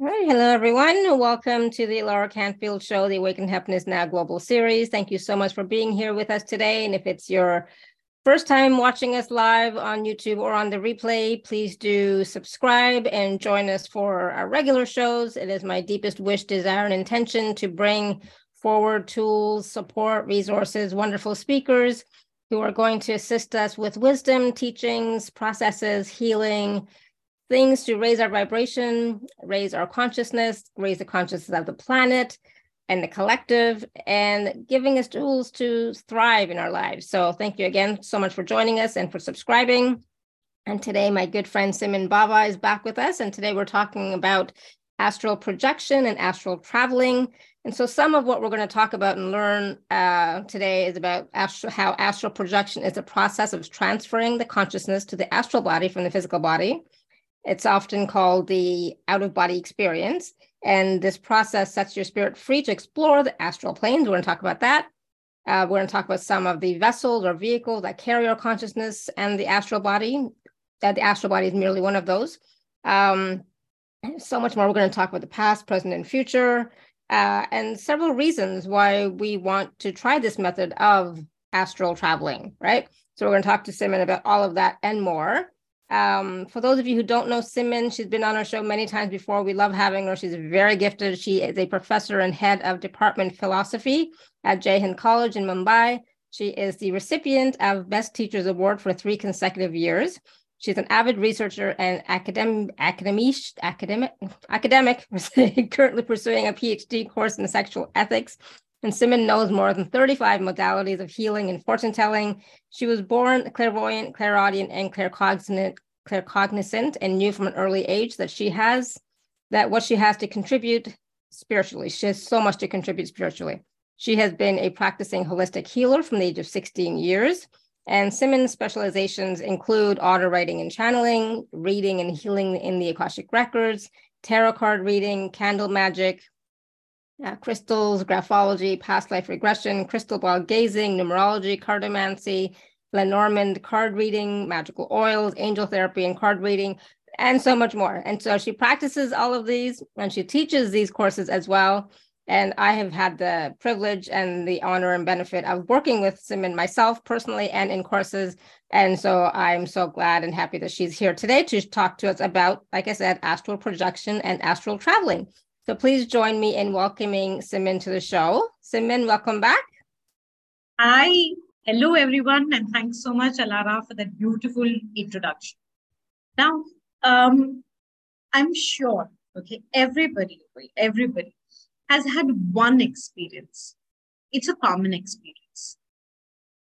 All right. Hello, everyone. Welcome to the Alara Canfield Show, the Awaken Happiness Now Global Series. Thank you so much for being here with us today. And if it's your first time watching us live on YouTube or on the replay, please do subscribe and join us for our regular shows. It is my deepest wish, desire, and intention to bring forward tools, support, resources, wonderful speakers who are going to assist us with wisdom, teachings, processes, healing, things to raise our vibration, raise our consciousness, raise the consciousness of the planet and the collective, and giving us tools to thrive in our lives. So thank you again so much for joining us and for subscribing. And today, my good friend Simmin Bawa is back with us. And today we're talking about astral projection and astral traveling. And so, some of what we're going to talk about and learn uh, today is about astral, how astral projection is a process of transferring the consciousness to the astral body from the physical body. It's often called the out of body experience. And this process sets your spirit free to explore the astral planes. We're going to talk about that. Uh, we're going to talk about some of the vessels or vehicles that carry our consciousness and the astral body. That the astral body is merely one of those. Um, so much more. We're going to talk about the past, present, and future, uh, and several reasons why we want to try this method of astral traveling, right? So we're going to talk to Simmin about all of that and more. Um, for those of you who don't know Simmin, she's been on our show many times before. We love having her. She's very gifted. She is a professor and head of Department Philosophy at Jai Hind College in Mumbai. She is the recipient of Best Teachers Award for three consecutive years. She's an avid researcher and academic, academic, academic, academic currently pursuing a PhD course in sexual ethics and Simmin knows more than 35 modalities of healing and fortune telling. She was born clairvoyant, clairaudient, and claircognizant, claircognizant and knew from an early age that she has that what she has to contribute spiritually. She has so much to contribute spiritually. She has been a practicing holistic healer from the age of 16 years. And Simmin's specializations include auto writing and channeling, reading and healing in the Akashic records, tarot card reading, candle magic, uh, crystals, graphology, past life regression, crystal ball gazing, numerology, cartomancy, Lenormand card reading, magical oils, angel therapy, and card reading, and so much more. And so she practices all of these and she teaches these courses as well. And I have had the privilege and the honor and benefit of working with Simmin myself personally and in courses. And so I'm so glad and happy that she's here today to talk to us about, like I said, astral projection and astral traveling. So please join me in welcoming Simmin to the show. Simmin, welcome back. Hi, hello everyone, and thanks so much, Alara, for that beautiful introduction. Now, um, I'm sure, okay, everybody, everybody has had one experience. It's a common experience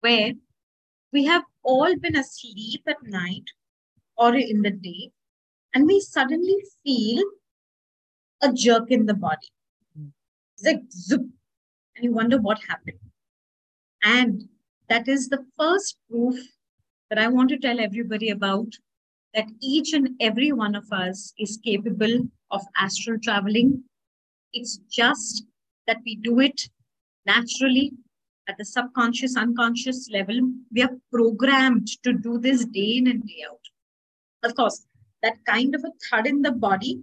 where we have all been asleep at night or in the day, and we suddenly feel a jerk in the body. It's like zoop, and you wonder what happened. And that is the first proof that I want to tell everybody about that each and every one of us is capable of astral traveling. It's just that we do it naturally at the subconscious, unconscious level. We are programmed to do this day in and day out. Of course, that kind of a thud in the body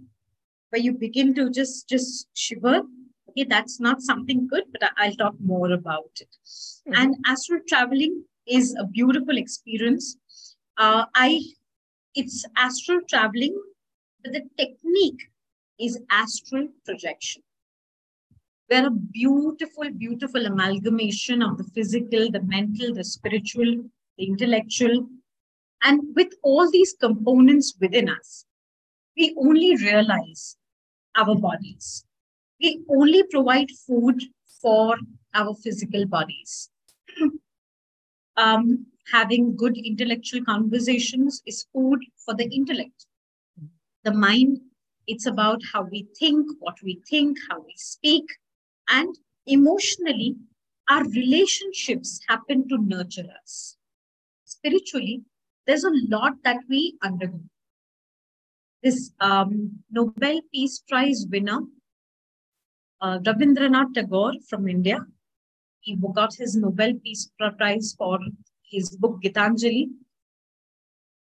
where you begin to just just shiver. Okay that's not something good but i'll talk more about it. Mm-hmm. and astral traveling is a beautiful experience. Uh, i it's astral traveling but the technique is astral projection. We're a beautiful beautiful amalgamation of the physical the mental the spiritual the intellectual. And with all these components within us we only realize our bodies. We only provide food for our physical bodies. um, having good intellectual conversations is food for the intellect. The mind, it's about how we think, what we think, how we speak, and emotionally, our relationships happen to nurture us. Spiritually, there's a lot that we undergo this um, Nobel Peace Prize winner, uh, Rabindranath Tagore from India. He got his Nobel Peace Prize for his book Gitanjali.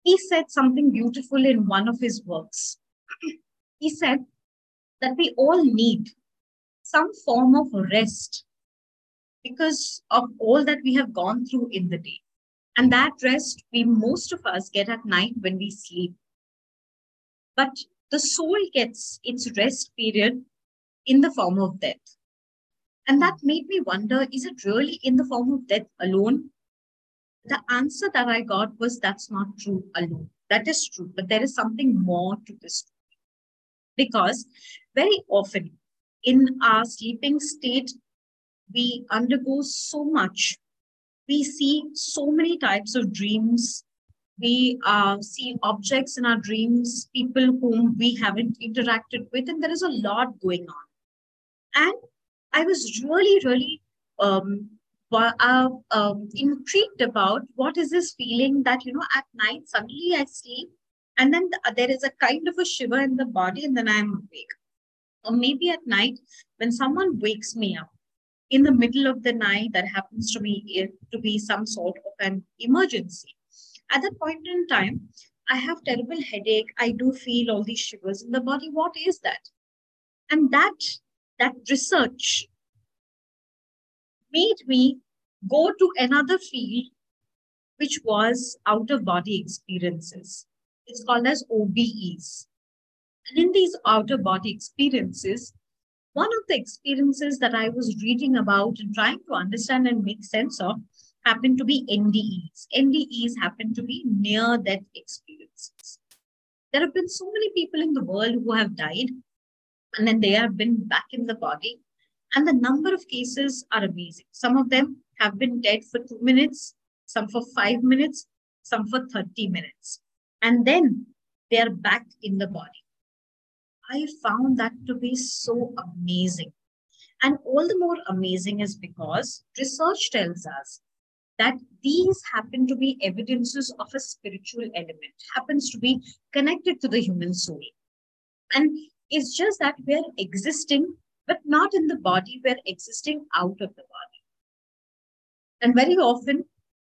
He said something beautiful in one of his works. he said, that we all need some form of rest because of all that we have gone through in the day. And that rest, we most of us get at night when we sleep. But the soul gets its rest period in the form of death. And that made me wonder is it really in the form of death alone? The answer that I got was that's not true alone. That is true, but there is something more to this. Because very often in our sleeping state, we undergo so much. We see so many types of dreams. We uh, see objects in our dreams, people whom we haven't interacted with, and there is a lot going on. And I was really, really um, uh, um, intrigued about what is this feeling that, you know, at night, suddenly I sleep and then there is a kind of a shiver in the body and then I'm awake. Or maybe at night, when someone wakes me up, in the middle of the night that happens to me eh, to be some sort of an emergency at that point in time i have terrible headache. I do feel all these shivers in the body. What is that? And that that research made me go to another field which was out of body experiences. It's called as obes and in these outer body experiences one of the experiences that I was reading about and trying to understand and make sense of happened to be NDEs. NDEs happen to be near death experiences. There have been so many people in the world who have died and then they have been back in the body. And the number of cases are amazing. Some of them have been dead for two minutes, some for five minutes, some for 30 minutes. And then they are back in the body. I found that to be so amazing. And all the more amazing is because research tells us that these happen to be evidences of a spiritual element, happens to be connected to the human soul. And it's just that we're existing, but not in the body, we're existing out of the body. And very often,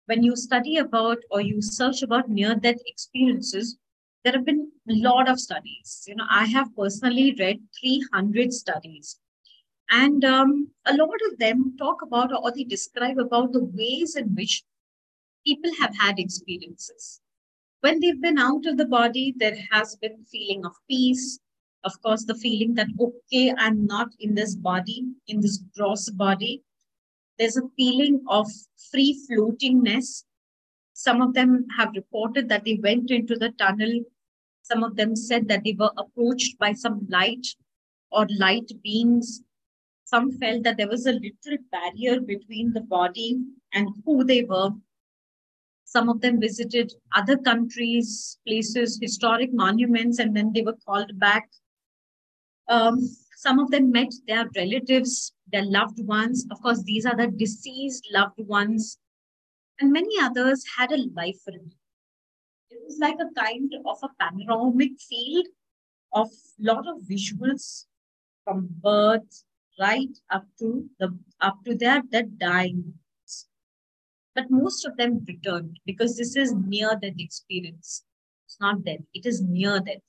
when you study about or you search about near death experiences, there have been a lot of studies. You know, I have personally read 300 studies. And um, a lot of them talk about or they describe about the ways in which people have had experiences. When they've been out of the body, there has been feeling of peace. Of course, the feeling that, okay, I'm not in this body, in this gross body. There's a feeling of free floatingness. Some of them have reported that they went into the tunnel some of them said that they were approached by some light or light beings. Some felt that there was a little barrier between the body and who they were. Some of them visited other countries, places, historic monuments, and then they were called back. Um, some of them met their relatives, their loved ones. Of course, these are the deceased loved ones. And many others had a life review it was like a kind of a panoramic field of lot of visuals from birth right up to the up to their the dying but most of them returned because this is near death experience it's not death it is near death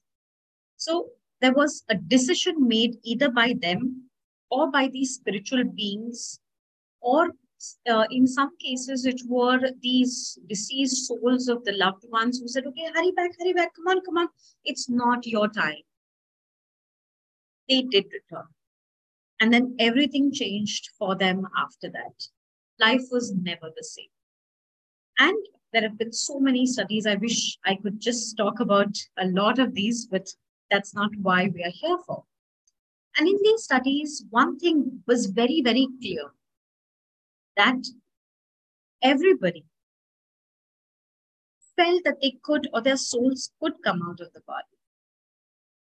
so there was a decision made either by them or by these spiritual beings or uh, in some cases, it were these deceased souls of the loved ones who said, okay, hurry back, hurry back, come on, come on. It's not your time. They did return. And then everything changed for them after that. Life was never the same. And there have been so many studies. I wish I could just talk about a lot of these, but that's not why we are here for. And in these studies, one thing was very, very clear that everybody felt that they could or their souls could come out of the body.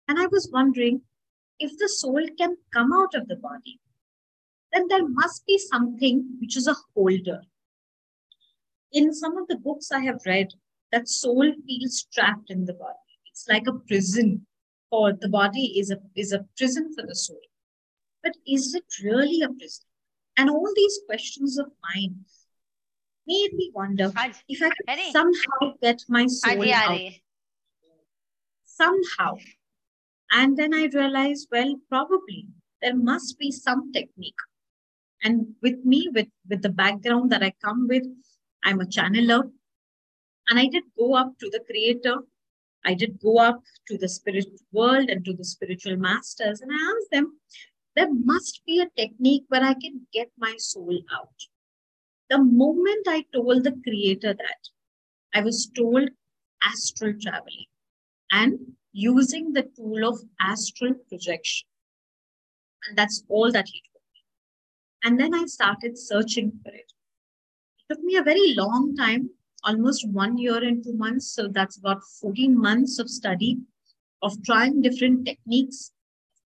And I was wondering if the soul can come out of the body, then there must be something which is a holder. In some of the books I have read, that soul feels trapped in the body. It's like a prison, or the body is a, is a prison for the soul. But is it really a prison? And all these questions of mine made me wonder if I could somehow get my soul out. Somehow. And then I realized, well, probably there must be some technique. And with me, with, with the background that I come with, I'm a channeler. And I did go up to the creator. I did go up to the spirit world and to the spiritual masters. And I asked them, there must be a technique where I can get my soul out. The moment I told the creator that, I was told astral traveling and using the tool of astral projection. And that's all that he told me. And then I started searching for it. It took me a very long time, almost one year and two months. So that's about 14 months of study, of trying different techniques,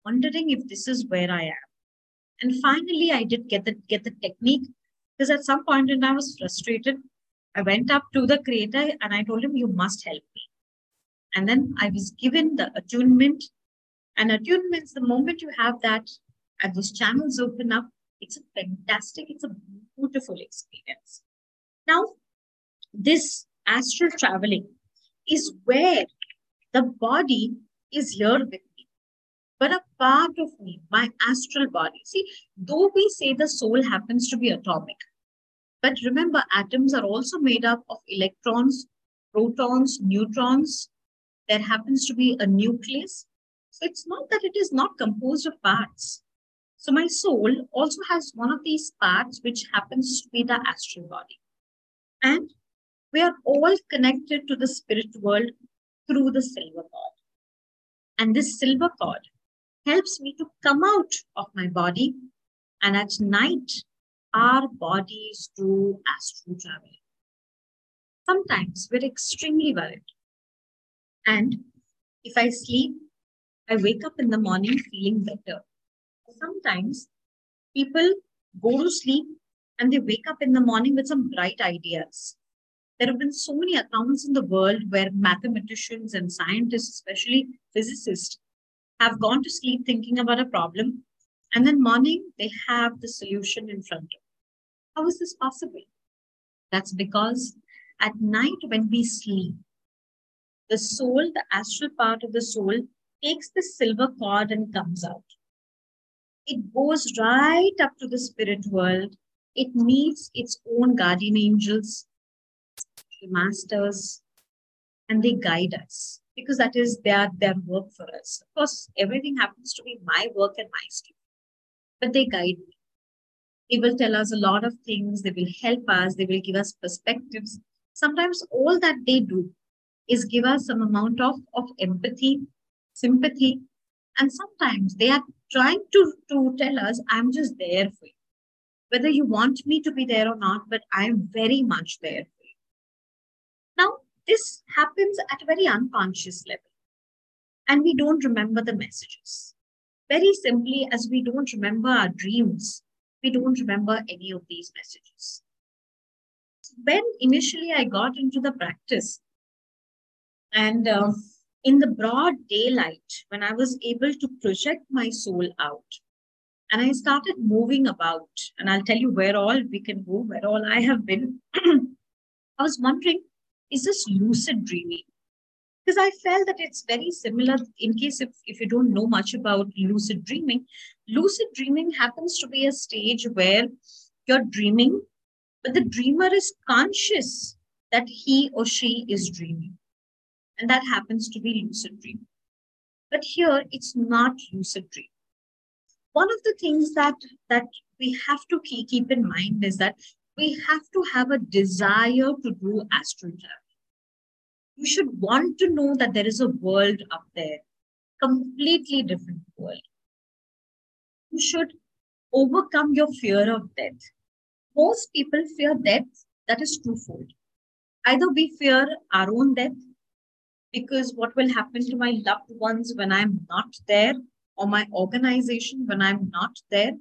wondering if this is where I am. And finally, I did get the, get the technique because at some point in time I was frustrated. I went up to the creator and I told him, You must help me. And then I was given the attunement. And attunements, the moment you have that and those channels open up, it's a fantastic, it's a beautiful experience. Now, this astral traveling is where the body is here with me, but a part of me, my astral body. See, though we say the soul happens to be atomic, but remember, atoms are also made up of electrons, protons, neutrons, there happens to be a nucleus. So it's not that it is not composed of parts. So my soul also has one of these parts, which happens to be the astral body. And we are all connected to the spirit world through the silver cord. And this silver cord helps me to come out of my body. And at night, our bodies do astral travel. Sometimes we're extremely worried. And if I sleep, I wake up in the morning feeling better. Sometimes people go to sleep and they wake up in the morning with some bright ideas. There have been so many accounts in the world where mathematicians and scientists, especially physicists, have gone to sleep thinking about a problem, and then morning they have the solution in front of them. How is this possible? That's because at night when we sleep, the soul, the astral part of the soul, takes the silver cord and comes out. It goes right up to the spirit world. It meets its own guardian angels, masters, and they guide us because that is their, their work for us. Of course, everything happens to be my work and my study, but they guide me. They will tell us a lot of things. They will help us. They will give us perspectives. Sometimes all that they do is give us some amount of, of empathy, sympathy, and sometimes they are trying to, to tell us, I'm just there for you. Whether you want me to be there or not, but I'm very much there for you. Now, this happens at a very unconscious level. And we don't remember the messages. Very simply, as we don't remember our dreams, we don't remember any of these messages. When initially I got into the practice, and uh, in the broad daylight, when I was able to project my soul out, and I started moving about, and I'll tell you where all we can go, where all I have been. I was wondering, is this lucid dreaming? Because I felt that it's very similar in case if, if you don't know much about lucid dreaming. Lucid dreaming happens to be a stage where you're dreaming, but the dreamer is conscious that he or she is dreaming and that happens to be lucid dream. But here it's not lucid dream. One of the things that that we have to keep, keep in mind is that we have to have a desire to do astral travel. You should want to know that there is a world up there, completely different world. You should overcome your fear of death. Most people fear death. That is twofold. Either we fear our own death because what will happen to my loved ones when I'm not there, or my organization when I'm not there.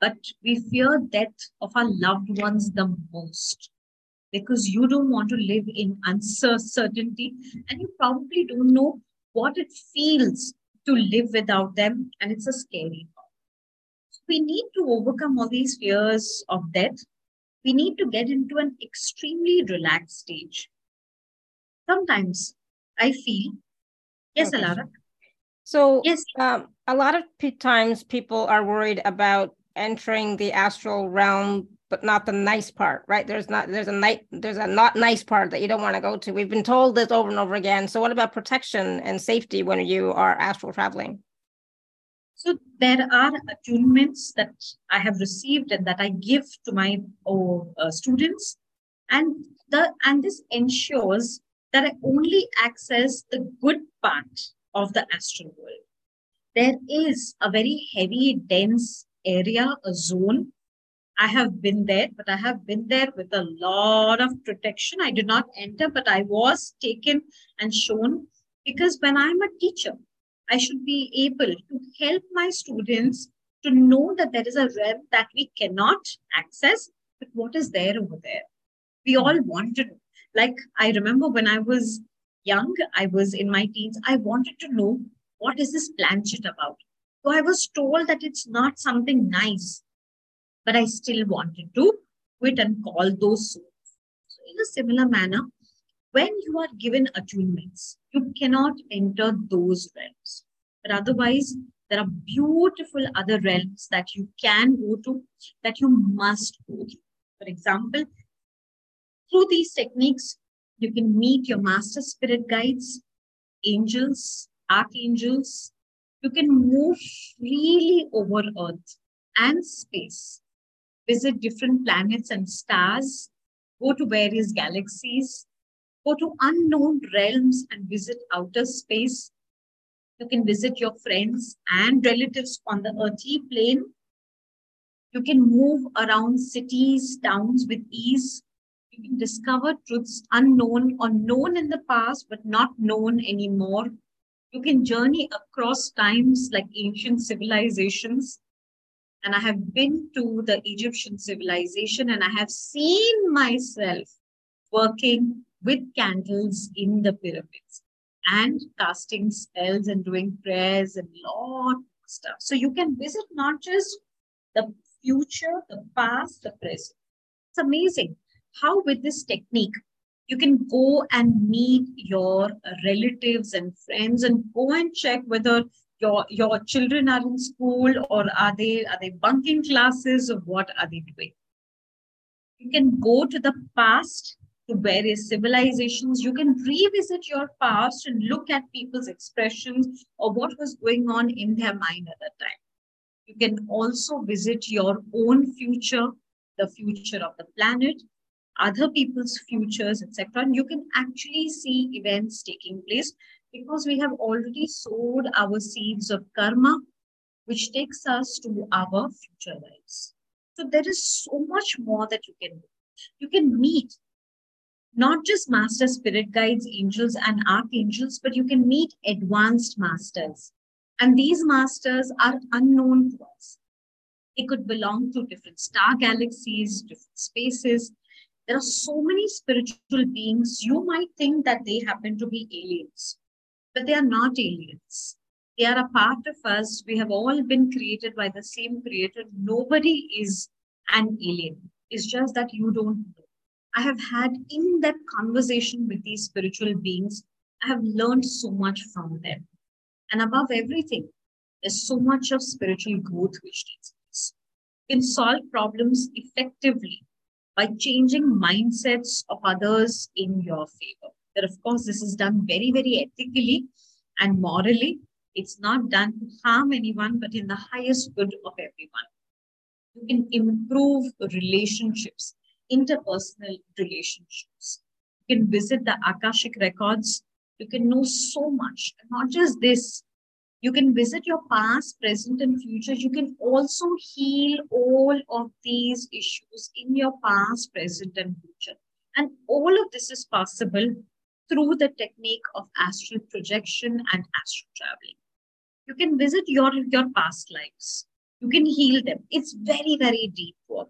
But we fear death of our loved ones the most because you don't want to live in uncertainty and you probably don't know what it feels to live without them, and it's a scary thought. So we need to overcome all these fears of death. We need to get into an extremely relaxed stage. Sometimes I feel. Yes, okay. Alara. So, yes, um, a lot of p- times people are worried about entering the astral realm, but not the nice part, right? There's not there's a night there's a not nice part that you don't want to go to. We've been told this over and over again. So, what about protection and safety when you are astral traveling? So there are attunements that I have received and that I give to my oh, uh, students, and the and this ensures that I only access the good part of the astral world. There is a very heavy, dense area, a zone. I have been there, but I have been there with a lot of protection. I did not enter, but I was taken and shown because when I'm a teacher, I should be able to help my students to know that there is a realm that we cannot access, but what is there over there? We all want to know. Like I remember when I was young, I was in my teens, I wanted to know what is this planchette about? So I was told that it's not something nice, but I still wanted to quit and call those souls. So in a similar manner, when you are given attunements, you cannot enter those realms. But otherwise, there are beautiful other realms that you can go to, that you must go to. For example, through these techniques, you can meet your master spirit guides, angels, archangels. You can move freely over Earth and space, visit different planets and stars, go to various galaxies, go to unknown realms and visit outer space. You can visit your friends and relatives on the earthly plane. You can move around cities, towns with ease you can discover truths unknown or known in the past but not known anymore. You can journey across times like ancient civilizations. And I have been to the Egyptian civilization and I have seen myself working with candles in the pyramids and casting spells and doing prayers and lot of stuff. So you can visit not just the future, the past, the present. It's amazing how with this technique you can go and meet your relatives and friends and go and check whether your your children are in school or are they are they bunking classes or what are they doing. You can go to the past to various civilizations. You can revisit your past and look at people's expressions or what was going on in their mind at that time. You can also visit your own future the future of the planet other people's futures, etc. And you can actually see events taking place because we have already sowed our seeds of karma, which takes us to our future lives. So there is so much more that you can do. You can meet not just master spirit guides, angels, and archangels, but you can meet advanced masters. And these masters are unknown to us. They could belong to different star galaxies, different spaces, there are so many spiritual beings, you might think that they happen to be aliens, but they are not aliens. They are a part of us. We have all been created by the same creator. Nobody is an alien. It's just that you don't know. I have had in that conversation with these spiritual beings, I have learned so much from them. And above everything, there's so much of spiritual growth which takes place. You can solve problems effectively by changing mindsets of others in your favor. But of course, this is done very, very ethically and morally. It's not done to harm anyone, but in the highest good of everyone. You can improve relationships, interpersonal relationships. You can visit the Akashic records. You can know so much. Not just this, you can visit your past, present, and future. You can also heal all of these issues in your past, present, and future. And all of this is possible through the technique of astral projection and astral traveling. You can visit your, your past lives. You can heal them. It's very, very deep work.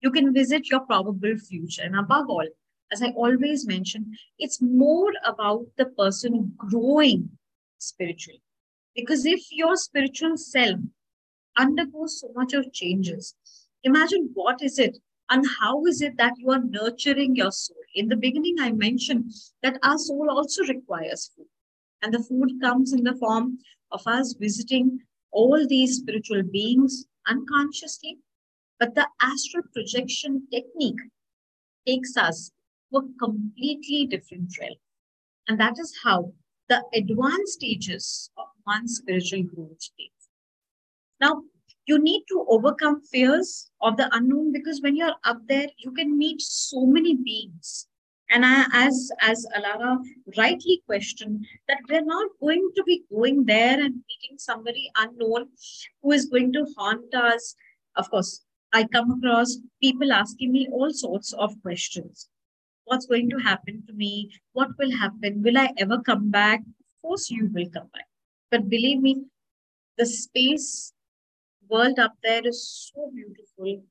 You can visit your probable future. And above all, as I always mention, it's more about the person growing spiritually because if your spiritual self undergoes so much of changes, imagine what is it and how is it that you are nurturing your soul. In the beginning, I mentioned that our soul also requires food. And the food comes in the form of us visiting all these spiritual beings unconsciously. But the astral projection technique takes us to a completely different realm. And that is how the advanced stages of one's spiritual growth takes. Now, you need to overcome fears of the unknown because when you're up there, you can meet so many beings and I, as as Alara rightly questioned, that we're not going to be going there and meeting somebody unknown who is going to haunt us. Of course, I come across people asking me all sorts of questions. What's going to happen to me? What will happen? Will I ever come back? Of course, you will come back. But believe me, the space world up there is so beautiful.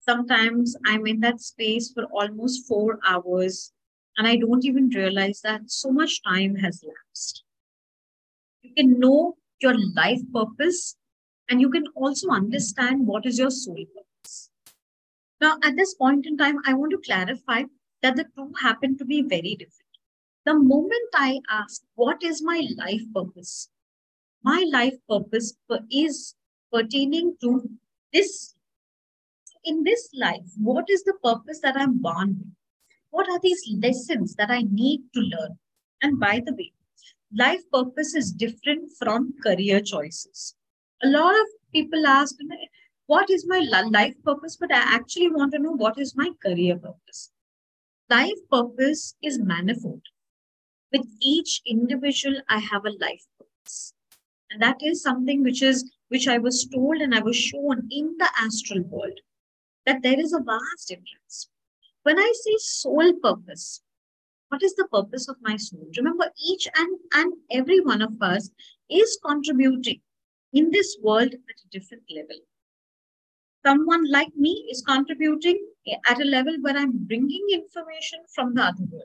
Sometimes I'm in that space for almost four hours and I don't even realize that so much time has lapsed. You can know your life purpose and you can also understand what is your soul purpose. Now, at this point in time, I want to clarify that the two happen to be very different. The moment I ask, What is my life purpose? My life purpose is pertaining to this. In this life, what is the purpose that I'm born with? What are these lessons that I need to learn? And by the way, life purpose is different from career choices. A lot of people ask, what is my life purpose? But I actually want to know what is my career purpose. Life purpose is manifold. With each individual, I have a life purpose. And that is something which is which I was told and I was shown in the astral world that there is a vast difference. When I say soul purpose, what is the purpose of my soul? Remember, each and, and every one of us is contributing in this world at a different level. Someone like me is contributing at a level where I'm bringing information from the other world.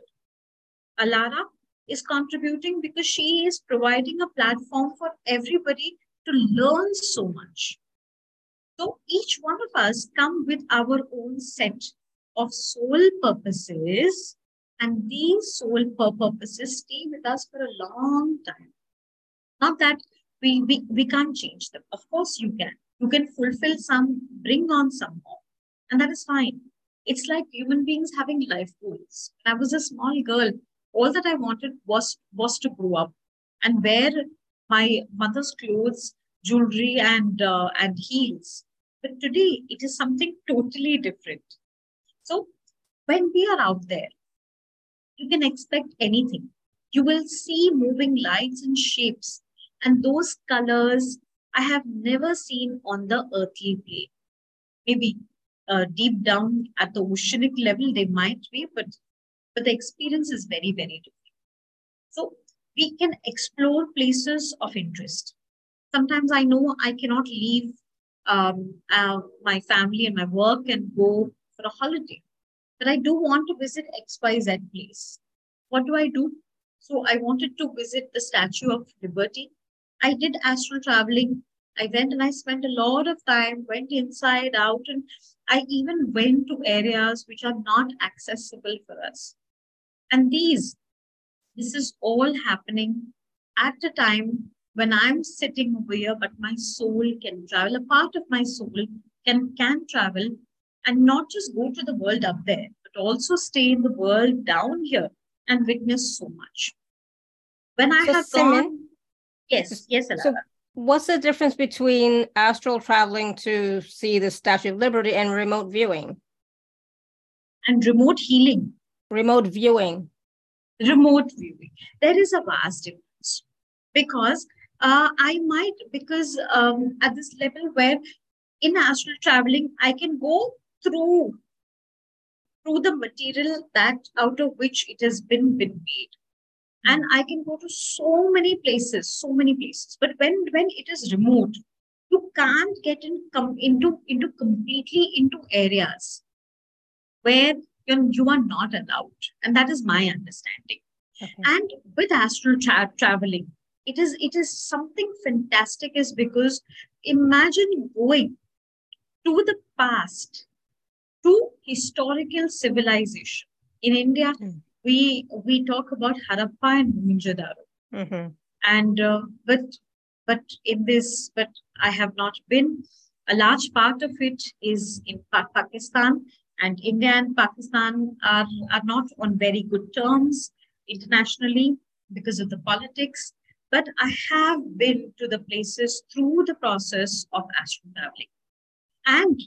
Alara is contributing because she is providing a platform for everybody to learn so much. So each one of us come with our own set of soul purposes, and these soul purposes stay with us for a long time. Not that we, we, we can't change them. Of course, you can. You can fulfill some, bring on some more, and that is fine. It's like human beings having life goals. When I was a small girl, all that I wanted was was to grow up and wear my mother's clothes, jewelry, and uh, and heels. But today, it is something totally different. So when we are out there, you can expect anything. You will see moving lights and shapes, and those colors I have never seen on the earthly plane. Maybe uh, deep down at the oceanic level, they might be, but but the experience is very, very different. So we can explore places of interest. Sometimes I know I cannot leave um, uh, my family and my work and go for a holiday. But I do want to visit XYZ place. What do I do? So I wanted to visit the Statue of Liberty. I did astral traveling. I went and I spent a lot of time, went inside, out, and I even went to areas which are not accessible for us. And these, this is all happening at a time when I'm sitting over here, but my soul can travel. A part of my soul can can travel and not just go to the world up there, but also stay in the world down here and witness so much. When I so have Simmin, gone, yes, yes, Alara. So what's the difference between astral traveling to see the Statue of Liberty and remote viewing? And remote healing. Remote viewing. Remote viewing. There is a vast difference because uh, I might, because um, at this level where in astral traveling, I can go through through the material that out of which it has been been made and i can go to so many places so many places but when when it is remote you can't get in come into into completely into areas where you, you are not allowed and that is my understanding okay. and with astral tra- traveling it is it is something fantastic is because imagine going to the past to historical civilization. In India, mm. we we talk about Harappa and Mohenjo-daro, mm-hmm. and uh, but but in this, but I have not been. A large part of it is in Pakistan, and India and Pakistan are, are not on very good terms internationally because of the politics. But I have been to the places through the process of astral traveling. And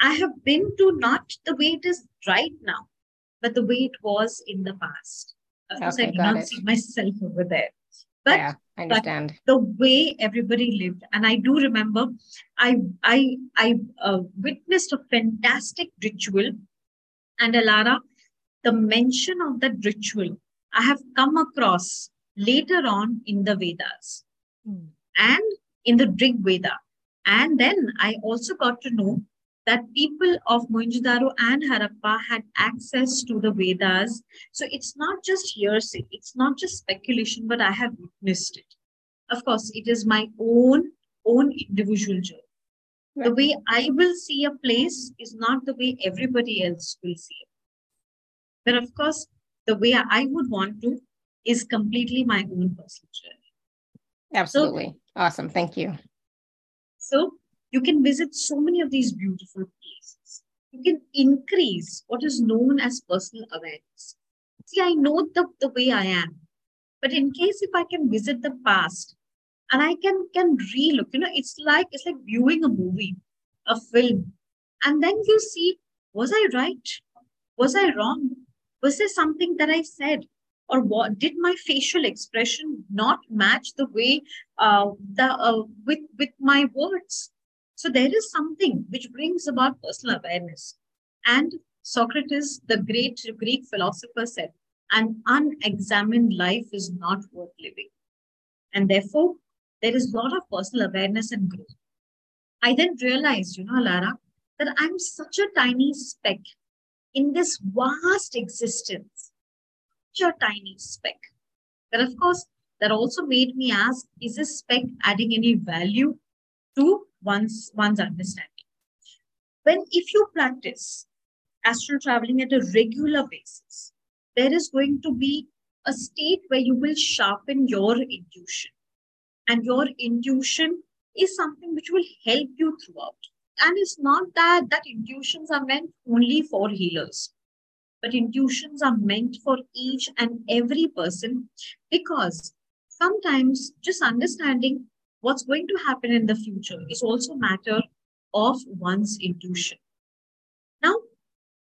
I have been to not the way it is right now, but the way it was in the past. Uh, of course, okay, I do not it. see myself over there. But, yeah, I understand. the way everybody lived, and I do remember, I I I uh, witnessed a fantastic ritual, and Alara, the mention of that ritual I have come across later on in the Vedas mm. and in the Rig Veda. And then I also got to know that people of Mohenjo-daro and Harappa had access to the Vedas. So it's not just hearsay, it's not just speculation, but I have witnessed it. Of course, it is my own own individual journey. Right. The way I will see a place is not the way everybody else will see it. But of course, the way I would want to is completely my own personal journey. Absolutely. So, awesome. Thank you. So you can visit so many of these beautiful places. You can increase what is known as personal awareness. See, I know the, the way I am, but in case if I can visit the past and I can can relook, you know, it's like it's like viewing a movie, a film, and then you see, was I right? Was I wrong? Was there something that I said? Or what did my facial expression not match the way uh, the uh, with with my words? So there is something which brings about personal awareness. And Socrates, the great Greek philosopher, said, "An unexamined life is not worth living," and therefore there is a lot of personal awareness and growth. I then realized, you know, Alara, that I'm such a tiny speck in this vast existence, such a tiny speck. But of course, that also made me ask, is this speck adding any value to one's, one's understanding? When if you practice astral traveling at a regular basis, there is going to be a state where you will sharpen your intuition. And your intuition is something which will help you throughout. And it's not that that intuitions are meant only for healers, but intuitions are meant for each and every person because sometimes just understanding what's going to happen in the future is also a matter of one's intuition. Now,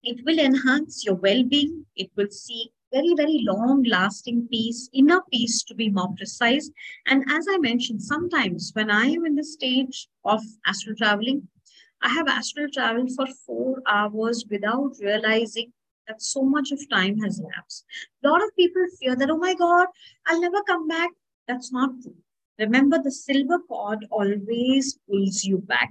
it will enhance your well-being. It will see very, very long lasting peace, inner peace to be more precise. And as I mentioned, sometimes when I am in the stage of astral traveling, I have astral traveled for four hours without realizing that so much of time has elapsed. A lot of people fear that, oh my God, I'll never come back. That's not true. Remember, the silver cord always pulls you back.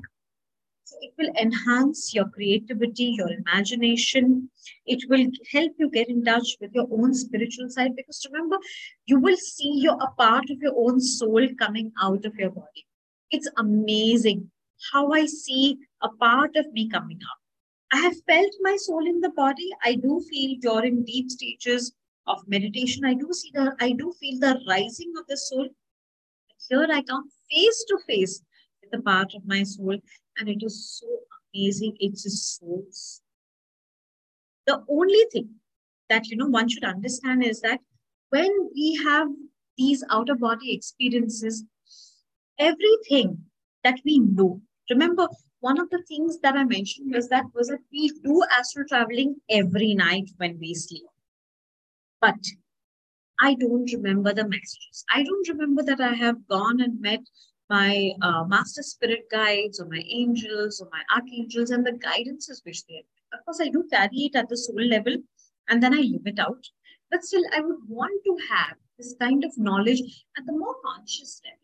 So it will enhance your creativity, your imagination. It will help you get in touch with your own spiritual side because remember, you will see your a part of your own soul coming out of your body. It's amazing how I see a part of me coming up. I have felt my soul in the body. I do feel during deep stages of meditation. I do see the, I do feel the rising of the soul. Here I come face to face with the part of my soul, and it is so amazing. It's a soul. The only thing that you know one should understand is that when we have these out of body experiences, everything that we know. Remember, one of the things that I mentioned was that was that we do astral traveling every night when we sleep. But I don't remember the messages. I don't remember that I have gone and met my uh, master spirit guides or my angels or my archangels and the guidances which they have. Of course, I do carry it at the soul level and then I leave it out. But still, I would want to have this kind of knowledge at the more conscious level.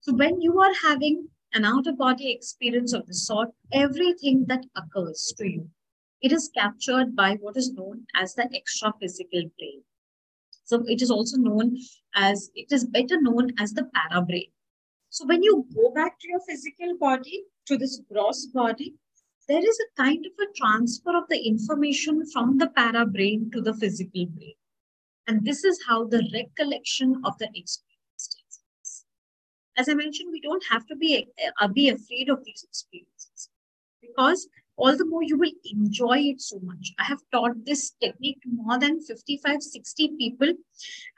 So when you are having an out of body experience of the sort, everything that occurs to you, it is captured by what is known as the extra physical brain. So it is also known as, it is better known as the para brain. So when you go back to your physical body, to this gross body, there is a kind of a transfer of the information from the para brain to the physical brain. And this is how the recollection of the experience As I mentioned, we don't have to be, uh, be afraid of these experiences because all the more you will enjoy it so much. I have taught this technique to more than 55, 60 people,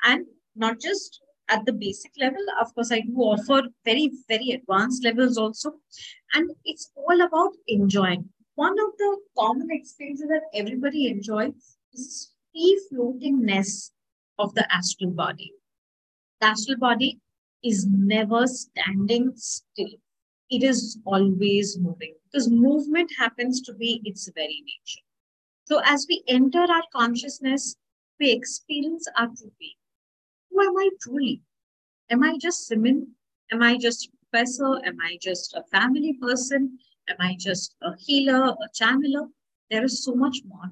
and not just at the basic level. Of course, I do offer very, very advanced levels also. And it's all about enjoying. One of the common experiences that everybody enjoys is free floatingness of the astral body. The astral body is never standing still. It is always moving because movement happens to be its very nature. So as we enter our consciousness, we experience our true being. Who am I truly? Am I just Simmin? Am I just a professor? Am I just a family person? Am I just a healer, a channeler? There is so much more.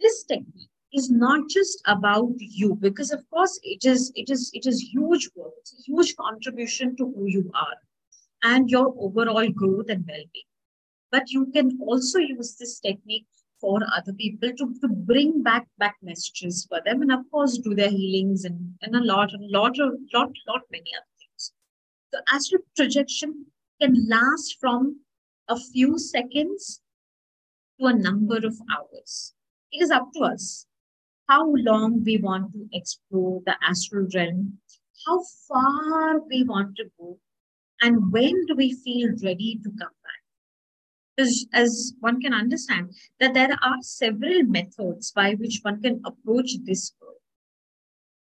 This technique is not just about you because of course it is it is it is huge work it's a huge contribution to who you are and your overall growth and well-being. But you can also use this technique for other people to, to bring back back messages for them. And of course do their healings and, and a lot a lot of lot lot many other things. The astral projection can last from a few seconds to a number of hours it is up to us how long we want to explore the astral realm, how far we want to go, and when do we feel ready to come back. Because as one can understand that there are several methods by which one can approach this world.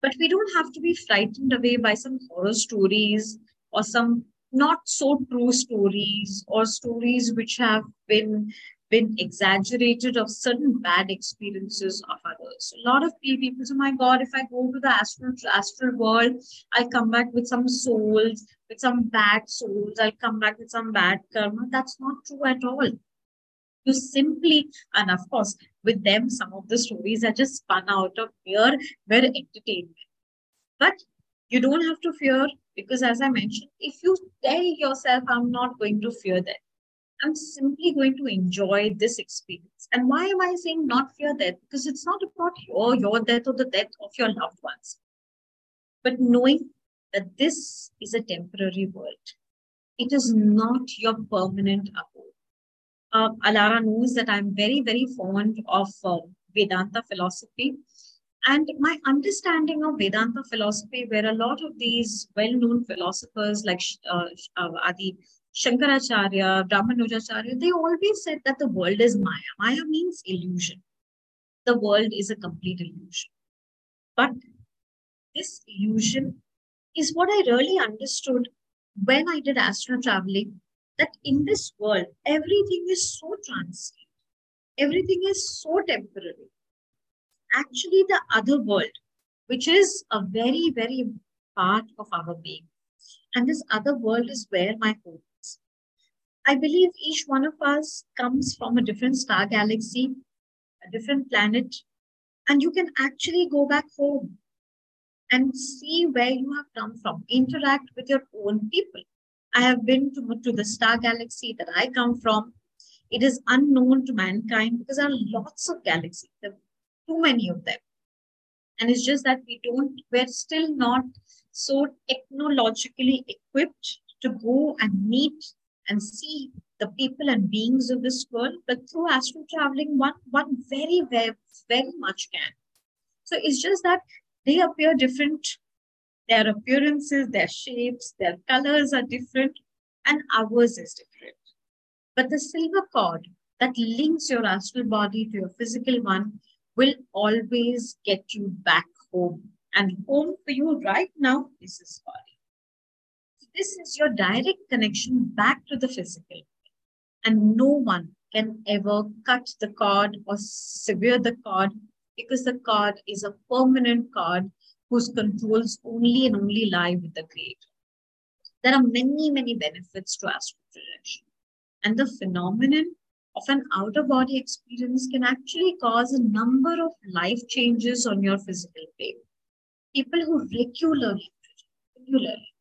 But we don't have to be frightened away by some horror stories or some not so true stories or stories which have been been exaggerated of certain bad experiences of others. A lot of people say, oh my God, if I go to the astral, astral world, I'll come back with some souls, with some bad souls, I'll come back with some bad karma. That's not true at all. You simply, and of course, with them, some of the stories are just spun out of mere, mere entertainment. But you don't have to fear because, as I mentioned, if you tell yourself, I'm not going to fear them, I'm simply going to enjoy this experience. And why am I saying not fear death? Because it's not about your, your death or the death of your loved ones, but knowing that this is a temporary world. It is not your permanent abode. Uh, Alara knows that I'm very, very fond of uh, Vedanta philosophy. And my understanding of Vedanta philosophy, where a lot of these well known philosophers like uh, Adi Shankaracharya, Ramanujacharya, they always said that the world is Maya. Maya means illusion. The world is a complete illusion. But this illusion is what I really understood when I did astral traveling that in this world, everything is so transient, everything is so temporary. Actually, the other world, which is a very, very part of our being, and this other world is where my home I believe each one of us comes from a different star galaxy, a different planet, and you can actually go back home and see where you have come from, interact with your own people. I have been to, to the star galaxy that I come from. It is unknown to mankind because there are lots of galaxies, there are too many of them. And it's just that we don't, we're still not so technologically equipped to go and meet and see the people and beings of this world, but through astral traveling, one, one very, very, very much can. So it's just that they appear different. Their appearances, their shapes, their colors are different, and ours is different. But the silver cord that links your astral body to your physical one will always get you back home. And home for you right now is this body. This is your direct connection back to the physical. And no one can ever cut the cord or sever the cord because the cord is a permanent cord whose controls only and only lie with the Creator. There are many, many benefits to astral projection. And the phenomenon of an outer body experience can actually cause a number of life changes on your physical plane. People who regularly, regularly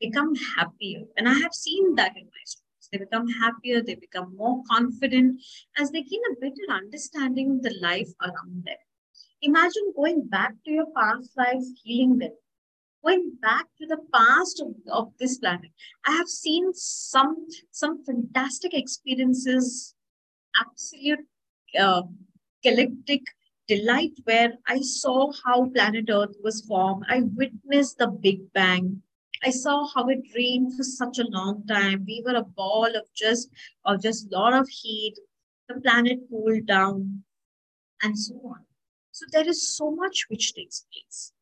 become happier. And I have seen that in my students. They become happier, they become more confident as they gain a better understanding of the life around them. Imagine going back to your past lives, healing them. going back to the past of, of this planet. I have seen some some fantastic experiences, absolute uh, galactic delight where I saw how planet Earth was formed. I witnessed the Big Bang. I saw how it rained for such a long time. We were a ball of just of just lot of heat. The planet cooled down, and so on. So there is so much which takes place.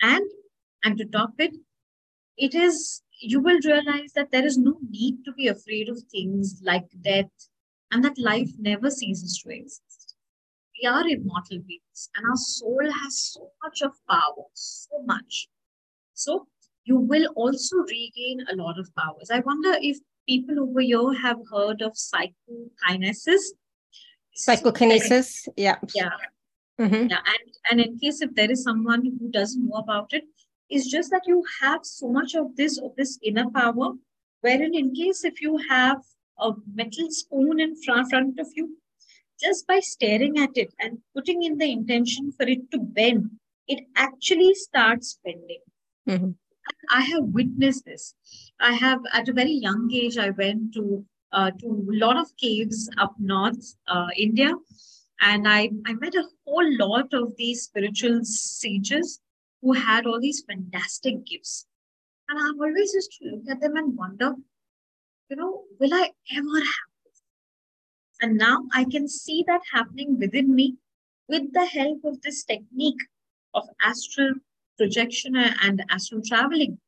And and to top it, it is you will realize that there is no need to be afraid of things like death and that life never ceases to exist. We are immortal beings and our soul has so much of power, so much. So you will also regain a lot of powers. I wonder if people over here have heard of psychokinesis. Psychokinesis, yeah. Yeah. Mm-hmm. Yeah, and, and in case if there is someone who doesn't know about it, it's just that you have so much of this of this inner power, wherein in case if you have a metal spoon in front, front of you, just by staring at it and putting in the intention for it to bend, it actually starts bending. Mm-hmm. I have witnessed this. I have, at a very young age, I went to uh, to a lot of caves up north uh, India, and I, I met a whole lot of these spiritual sages who had all these fantastic gifts. And I've always used to look at them and wonder, you know, will I ever have this? And now I can see that happening within me with the help of this technique of astral projection and astral traveling.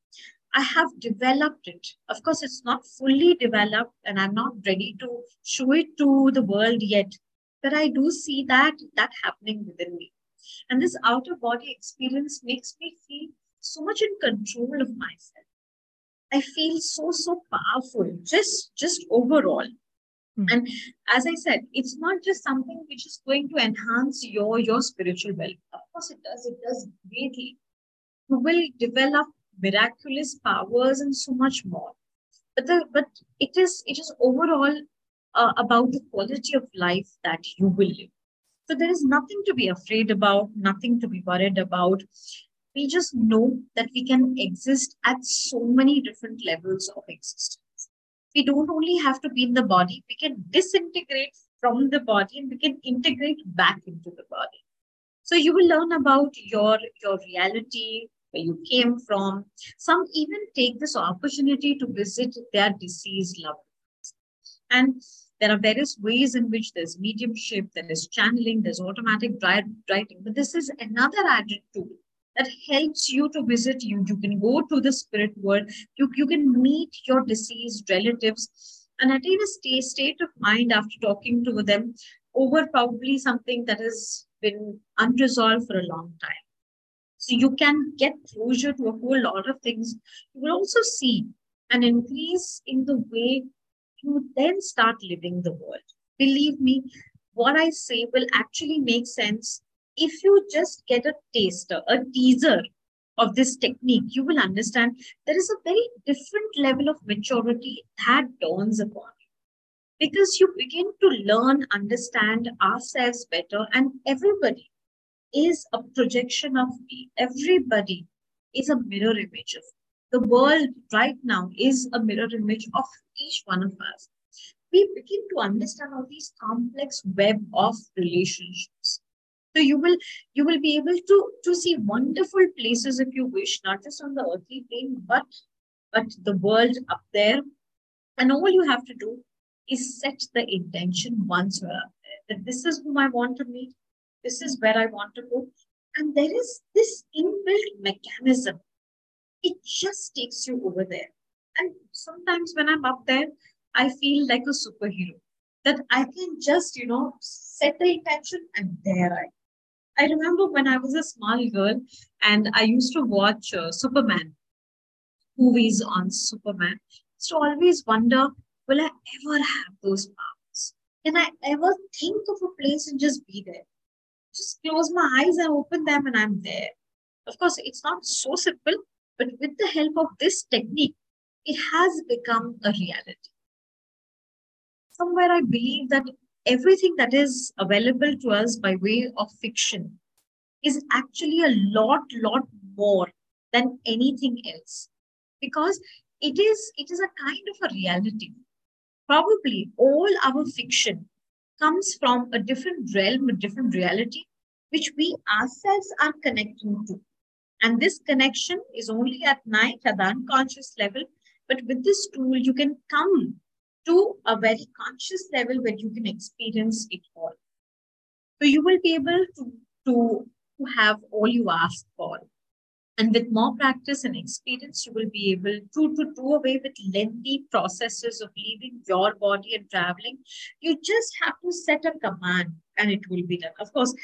I have developed it. Of course, it's not fully developed, and I'm not ready to show it to the world yet. But I do see that that happening within me. And this outer body experience makes me feel so much in control of myself. I feel so, so powerful, just, just overall. Mm-hmm. And as I said, it's not just something which is going to enhance your, your spiritual well. Of course, it does. It does greatly. You will develop miraculous powers and so much more. But the but it is it is overall uh, about the quality of life that you will live. So there is nothing to be afraid about, nothing to be worried about. We just know that we can exist at so many different levels of existence. We don't only have to be in the body, we can disintegrate from the body and we can integrate back into the body. So you will learn about your, your reality, where you came from. Some even take this opportunity to visit their deceased loved ones. And there are various ways in which there's mediumship, there is channeling, there's automatic writing, but this is another added tool that helps you to visit you. You can go to the spirit world, you, you can meet your deceased relatives and attain a state, state of mind after talking to them over probably something that has been unresolved for a long time. So you can get closure to a whole lot of things. You will also see an increase in the way you then start living the world. Believe me, what I say will actually make sense if you just get a taster, a teaser of this technique, you will understand there is a very different level of maturity that dawns upon you. Because you begin to learn, understand ourselves better, and everybody is a projection of me. Everybody is a mirror image of the world right now is a mirror image of each one of us. We begin to understand all these complex web of relationships. So you will you will be able to to see wonderful places if you wish, not just on the earthly plane, but but the world up there. And all you have to do is set the intention once you're up there that this is whom I want to meet, this is where I want to go. And there is this inbuilt mechanism it just takes you over there. And sometimes when I'm up there, I feel like a superhero that I can just, you know, set the intention and there I. I remember when I was a small girl and I used to watch uh, Superman movies on Superman. So always wonder, will I ever have those powers? Can I ever think of a place and just be there? Just close my eyes and open them and I'm there. Of course, it's not so simple, but with the help of this technique, it has become a reality. Somewhere I believe that everything that is available to us by way of fiction is actually a lot, lot more than anything else because it is it is a kind of a reality probably all our fiction comes from a different realm a different reality which we ourselves are connecting to and this connection is only at night at the unconscious level but with this tool you can come to a very conscious level where you can experience it all so you will be able to to, to have all you ask for and with more practice and experience, you will be able to, to do away with lengthy processes of leaving your body and traveling. You just have to set a command and it will be done. Of course,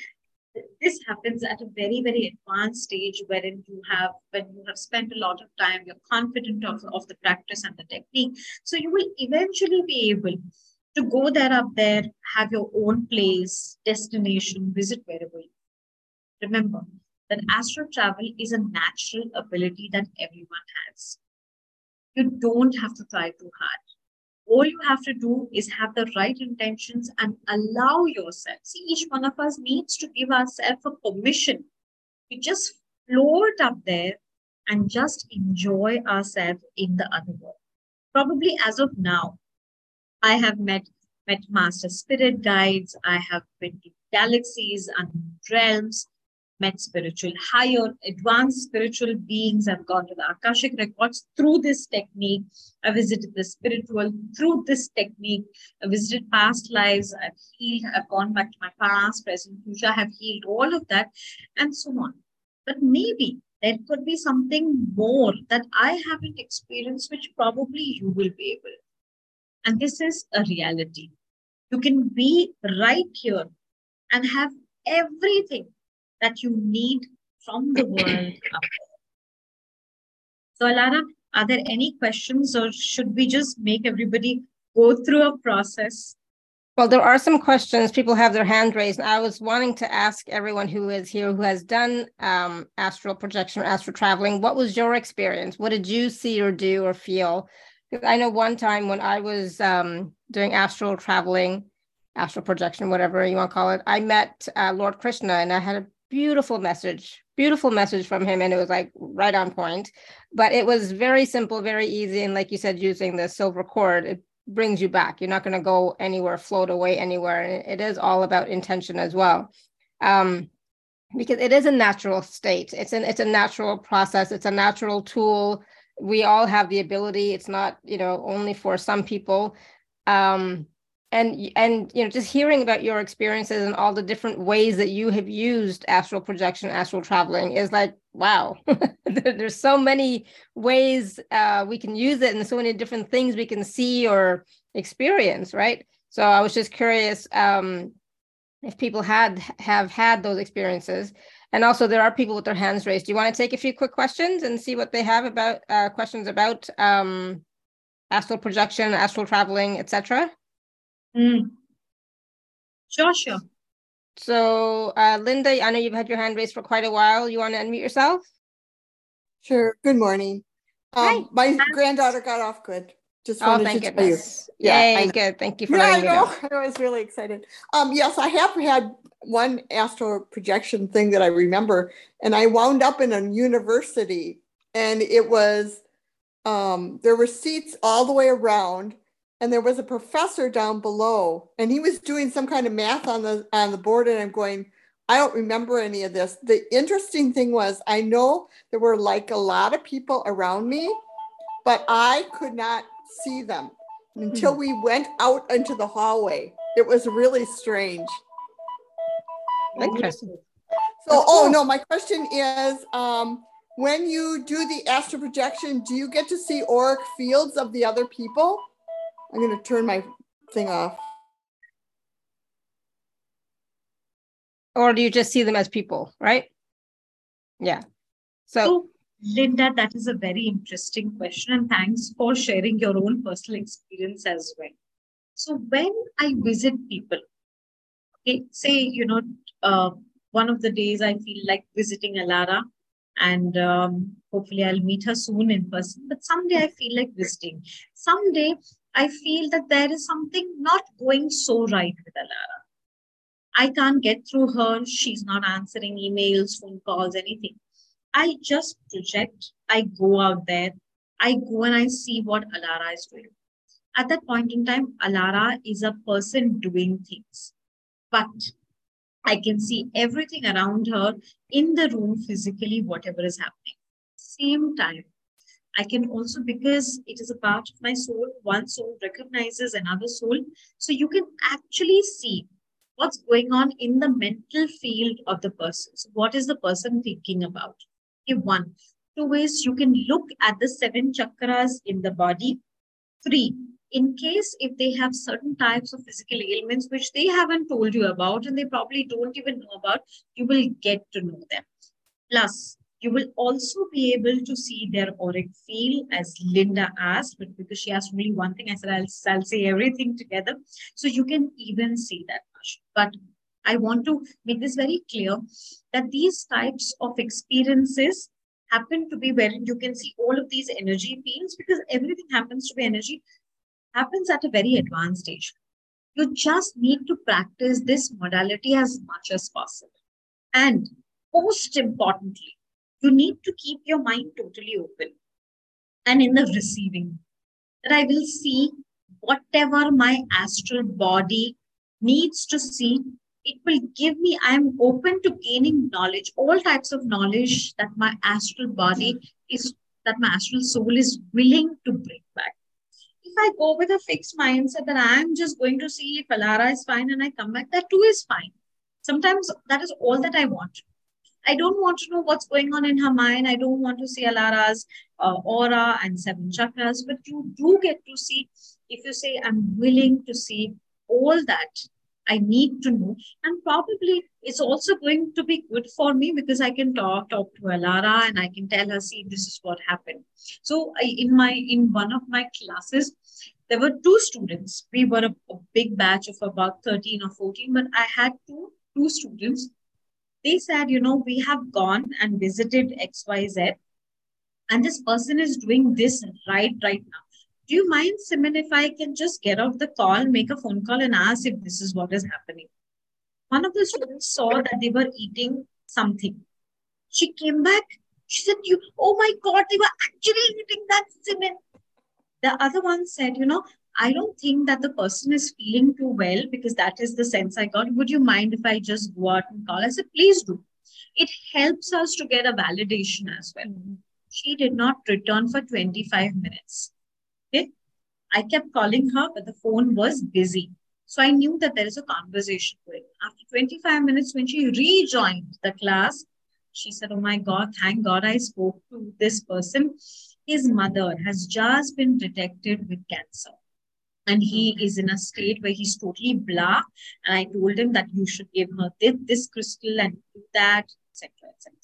this happens at a very, very advanced stage wherein you have, when you have spent a lot of time, you're confident of, of the practice and the technique. So you will eventually be able to go there up there, have your own place, destination, visit wherever you Remember, that astral travel is a natural ability that everyone has. You don't have to try too hard. All you have to do is have the right intentions and allow yourself. See, each one of us needs to give ourselves a permission to just float up there and just enjoy ourselves in the other world. Probably as of now, I have met met master spirit guides. I have been to galaxies and realms met spiritual, higher, advanced spiritual beings. I've gone to the Akashic records through this technique. I visited the spiritual through this technique. I visited past lives. I've healed. I've gone back to my past, present, future. I have healed all of that, and so on. But maybe there could be something more that I haven't experienced, which probably you will be able. And this is a reality. You can be right here and have everything that you need from the world So, Alara, are there any questions or should we just make everybody go through a process? Well, there are some questions. People have their hand raised. I was wanting to ask everyone who is here who has done um, astral projection or astral traveling, what was your experience? What did you see or do or feel? I know one time when I was um, doing astral traveling, astral projection, whatever you want to call it, I met uh, Lord Krishna and I had a beautiful message beautiful message from him and it was like right on point. But it was very simple very easy and like you said using the silver cord it brings you back. You're not going to go anywhere float away anywhere and it is all about intention as well. Um, because it is a natural state. It's an it's a natural process. It's a natural tool. We all have the ability. It's not you know only for some people. Um, and and you know just hearing about your experiences and all the different ways that you have used astral projection astral traveling is like wow there's so many ways uh, we can use it and so many different things we can see or experience right? So i was just curious um, if people had have had those experiences. And also there are people with their hands raised. Do you want to take a few quick questions and see what they have about uh, questions about um, astral projection astral traveling etc Mm. Sure, sure. So, uh, Linda, I know you've had your hand raised for quite a while. You want to unmute yourself? Sure. Good morning. Um, Hi. My granddaughter got off good. Just oh, thank to goodness. you. Yeah, Yay, good. Thank you for yeah, letting I know. me know. I was really excited. Um, yes, I have had one astral projection thing that I remember, and I wound up in a university, and it was um, there were seats all the way around, and there was a professor down below and he was doing some kind of math on the on the board and i'm going i don't remember any of this. The interesting thing was i know there were like a lot of people around me but i could not see them until hmm. we went out into the hallway. It was really strange. Interesting so oh no my question is um when you do the astral projection do you get to see auric fields of the other people I'm going to turn my thing off. Or do you just see them as people, right? Yeah. So, so Linda, that is a very interesting question. And thanks for sharing your own personal experience as well. So, when I visit people, okay, say, you know, uh, one of the days I feel like visiting Alara, and um, hopefully I'll meet her soon in person. But someday I feel like visiting. Someday I feel that there is something not going so right with Alara. I can't get through her. She's not answering emails, phone calls, anything. I just project, I go out there, I go and I see what Alara is doing. At that point in time, Alara is a person doing things, but I can see everything around her in the room physically, whatever is happening. Same time, I can also, because it is a part of my soul, one soul recognizes another soul. So you can actually see what's going on in the mental field of the person. So what is the person thinking about? Okay, one. Two ways you can look at the seven chakras in the body. Three, in case if they have certain types of physical ailments which they haven't told you about and they probably don't even know about, you will get to know them. Plus, you will also be able to see their auric field as Linda asked, but because she asked only one thing, I said I'll, I'll say everything together. So you can even see that. But I want to make this very clear that these types of experiences happen to be where you can see all of these energy fields because everything happens to be energy happens at a very advanced stage. You just need to practice this modality as much as possible. And most importantly, you need to keep your mind totally open and in the receiving. That I will see whatever my astral body needs to see. It will give me, I'm open to gaining knowledge, all types of knowledge that my astral body is, that my astral soul is willing to bring back if I go with a fixed mindset that I'm just going to see if Alara is fine and I come back, that too is fine. Sometimes that is all that I want. I don't want to know what's going on in her mind. I don't want to see Alara's uh, aura and seven chakras, but you do get to see if you say, I'm willing to see all that I need to know. And probably it's also going to be good for me because I can talk, talk to Alara and I can tell her, see, this is what happened. So I, in my in one of my classes, there were two students. We were a, a big batch of about 13 or 14, but I had two, two students. They said, you know, we have gone and visited XYZ, and this person is doing this right right now do you mind, Simmin, if I can just get off the call, make a phone call and ask if this is what is happening? One of the students saw that they were eating something. She came back. She said, "You, oh my God, they were actually eating that Simmin." The other one said, "You know, I don't think that the person is feeling too well because that is the sense I got. Would you mind if I just go out and call?" I said, "Please do." It helps us to get a validation as well. Mm-hmm. She did not return for 25 minutes Okay. I kept calling her, but the phone was busy. So I knew that there is a conversation going. After 25 minutes, when she rejoined the class, she said, Oh my God, thank God I spoke to this person. His mother has just been detected with cancer. And he is in a state where he's totally blah. And I told him that you should give her this, this crystal and do that, etc. etc.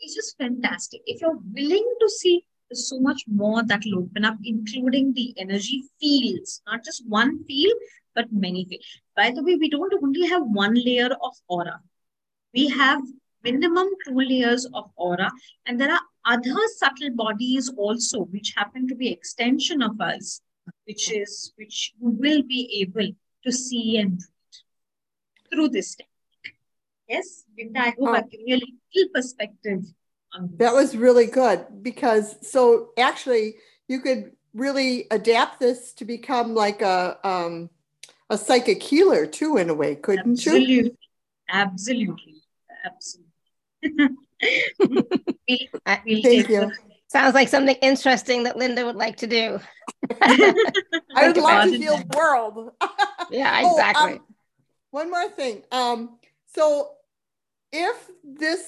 it's just fantastic. If you're willing to see so much more that will open up, including the energy fields, not just one field, but many fields. By the way, we don't only have one layer of aura. We have minimum two layers of aura, and there are other subtle bodies also, which happen to be extension of us, which is which you will be able to see and read through this technique. Yes, Linda, I hope oh. I've given you a little perspective that was really good because so actually you could really adapt this to become like a um, a psychic healer too in a way, couldn't absolutely. you? Absolutely, absolutely. we'll, Thank you. Sounds like something interesting that Linda would like to do. I would love to heal the world. yeah, exactly. Oh, um, one more thing. Um, so if this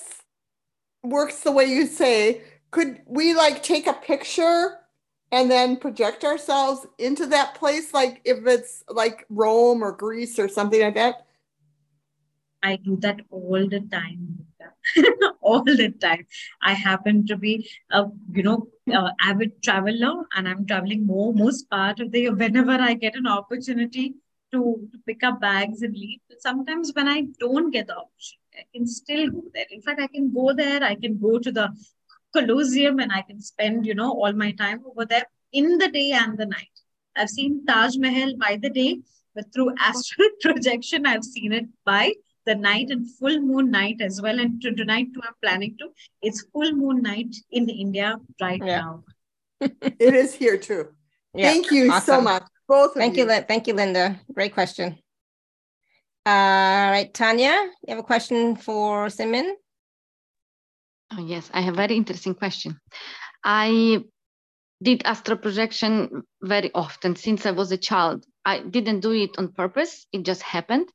works the way you say, could we like take a picture and then project ourselves into that place? Like if it's like Rome or Greece or something like that? I do that all the time. all the time. I happen to be a you know uh, avid traveler, and I'm traveling more most part of the year. Whenever I get an opportunity to, to pick up bags and leave, sometimes when I don't get the opportunity, I can still go there. In fact, I can go there. I can go to the Colosseum and I can spend, you know, all my time over there in the day and the night. I've seen Taj Mahal by the day, but through astral projection, I've seen it by the night and full moon night as well. And to, tonight, too, I'm planning to. It's full moon night in India right yeah. now. it is here too. Yeah. Thank you awesome. so much, both. Thank you. you, thank you, Linda. Great question. All right, Tanya, you have a question for Simmin? Oh, yes, I have a very interesting question. I did astral projection very often since I was a child. I didn't do it on purpose, it just happened.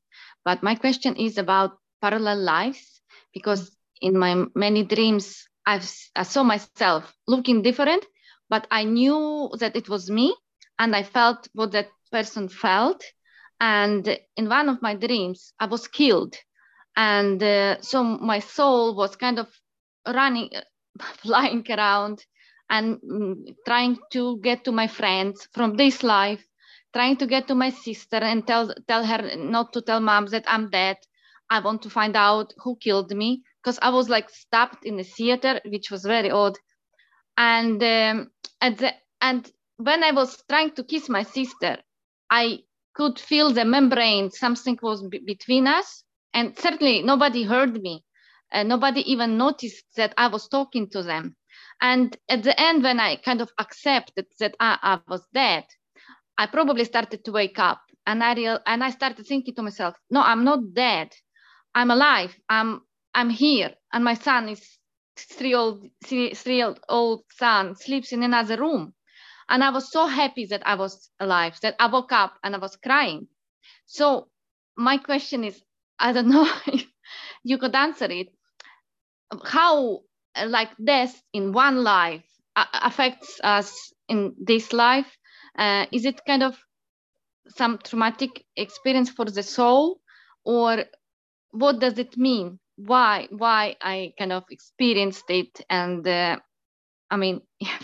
But my question is about parallel lives because in my many dreams, I've, I saw myself looking different, but I knew that it was me and I felt what that person felt. And in one of my dreams, I was killed. And uh, so my soul was kind of running, flying around and mm, trying to get to my friends from this life, trying to get to my sister and tell, tell her not to tell mom that I'm dead. I want to find out who killed me because I was like stabbed in the theater, which was very odd. And um, at the, and when I was trying to kiss my sister, I could feel the membrane. Something was between us, and certainly nobody heard me. Uh, nobody even noticed that I was talking to them. And at the end, when I kind of accepted that I, I was dead, I probably started to wake up, and I real, and I started thinking to myself, "No, I'm not dead. I'm alive. I'm I'm here, and my son is three old three, three old son sleeps in another room." And I was so happy that I was alive, that I woke up and I was crying. So my question is, I don't know if you could answer it. How like death in one life affects us in this life? Uh, is it kind of some traumatic experience for the soul or what does it mean? Why, why I kind of experienced it and uh, I mean, yeah,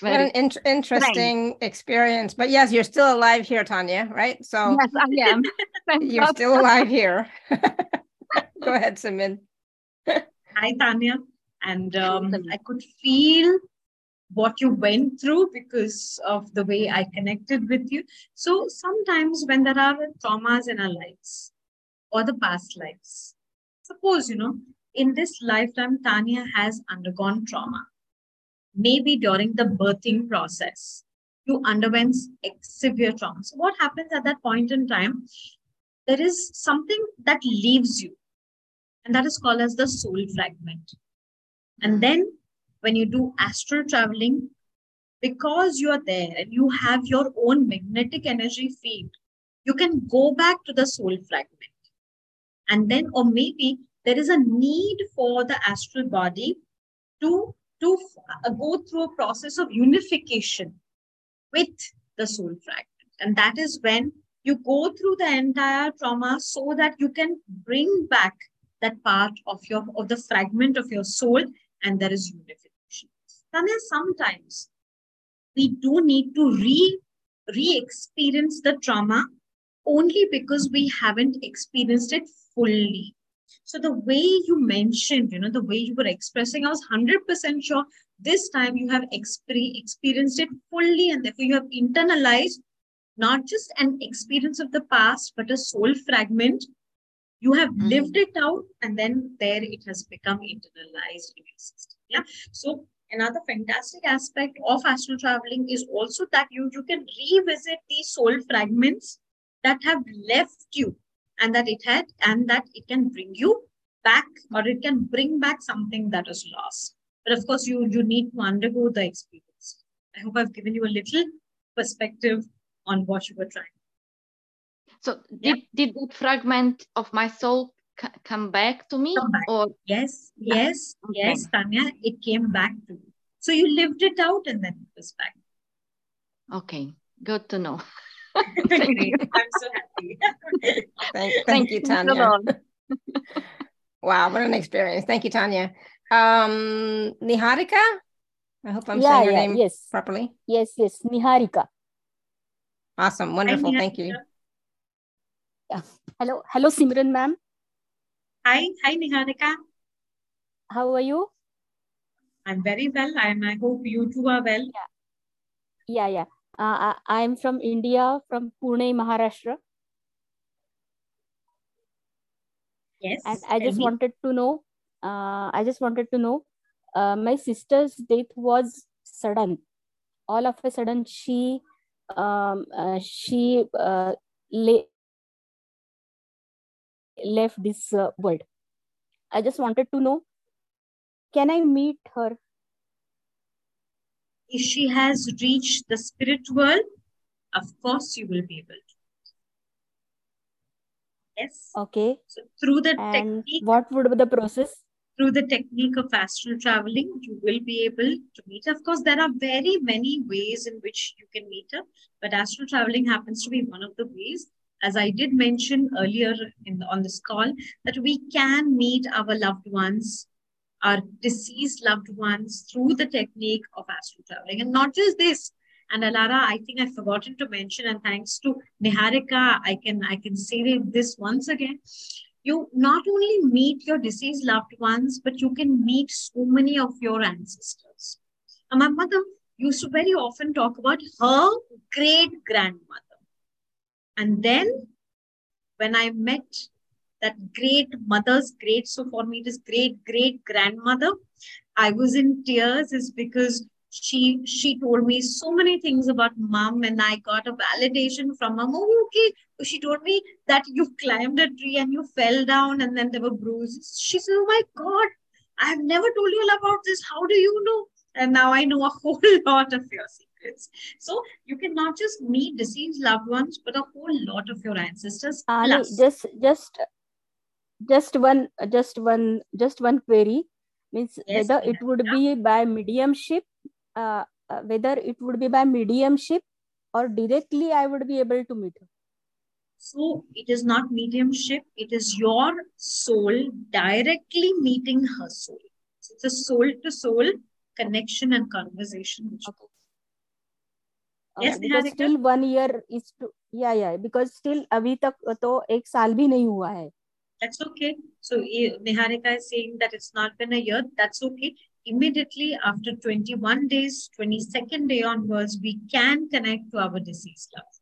what an in- interesting strange. experience. But yes, you're still alive here, Tanya, right? So yes, I am. you're still alive here. Go ahead, Simmin. Hi, Tanya. And um, I could feel what you went through because of the way I connected with you. So sometimes when there are traumas in our lives or the past lives, suppose, you know, in this lifetime, Tanya has undergone trauma maybe during the birthing process, you underwent severe trauma. So what happens at that point in time? There is something that leaves you, and that is called as the soul fragment. And hmm. then when you do astral traveling, because you are there and you have your own magnetic energy field, you can go back to the soul fragment. And then, or maybe there is a need for the astral body to to uh, go through a process of unification with the soul fragment. And that is when you go through the entire trauma so that you can bring back that part of your of the fragment of your soul and there is unification. Then sometimes we do need to re re-experience the trauma only because we haven't experienced it fully. So the way you mentioned, you know, the way you were expressing, I was 100% sure this time you have exper- experienced it fully and therefore you have internalized not just an experience of the past, but a soul fragment. You have mm. lived it out and then there it has become internalized in your system. Yeah. So another fantastic aspect of astral traveling is also that you, you can revisit these soul fragments that have left you and that it had and that it can bring you back or it can bring back something that is lost. But of course you you need to undergo the experience. I hope i've given you a little perspective on what you were trying. So did, did that fragment of my soul come back to me back. or yes yes okay. yes tanya it came back to you so you lived it out and then it was back okay good to know I'm so happy. thank, thank you, Tanya. wow, what an experience. Thank you, Tanya. Um, Niharika? I hope I'm yeah, saying your yeah, name yes. properly. Yes, yes, Niharika. Awesome, wonderful. Hi, thank you. Yeah. Hello, hello, Simran ma'am. Hi, hi, Niharika. How are you? I'm very well, and I hope you too are well. Yeah, yeah, yeah. Uh, I, am from India, from Pune, Maharashtra. Yes. And I just wanted to know, uh, I just wanted to know, uh, my sister's death was sudden. All of a sudden, she, um, uh, she uh, le- left this uh, world. I just wanted to know, can I meet her? if she has reached the spirit world, of course you will be able to. Yes. Okay. So through the And technique, what would be the process? through the technique of astral traveling, you will be able to meet. her. Of course, there are very many ways in which you can meet her, but astral traveling happens to be one of the ways. As I did mention earlier in on this call, that we can meet our loved ones, our deceased loved ones through the technique of astral traveling. And not just this. And Alara, I think I've forgotten to mention, and thanks to Niharika, I can I can say this once again you not only meet your deceased loved ones, but you can meet so many of your ancestors. And my mother used to very often talk about her great grandmother. And then when I met that great mother's great, so for me it is great great grandmother, I was in tears is because she she told me so many things about mom and I got a validation from mom. Oh, okay. She told me that you climbed a tree and you fell down and then there were bruises. She said, Oh my God, I have never told you all about this. How do you know? And now I know a whole lot of your secrets. So you can not just meet deceased loved ones, but a whole lot of your ancestors. Ali, plus. just just just one just one just one query means Yes, whether it would be by mediumship uh, uh, whether it would be by mediumship or directly i would be able to meet her So it is not mediumship, it is your soul directly meeting her soul. So it's a soul to soul connection and conversation. okay Yes, Okay, because Niharika? still one year is to yeah yeah because still अभी तक तो एक साल भी नहीं हुआ है That's okay. So eh, Niharika is saying that it's not been a year. That's okay. Immediately after 21 days, 22nd day onwards, we can connect to our deceased loved.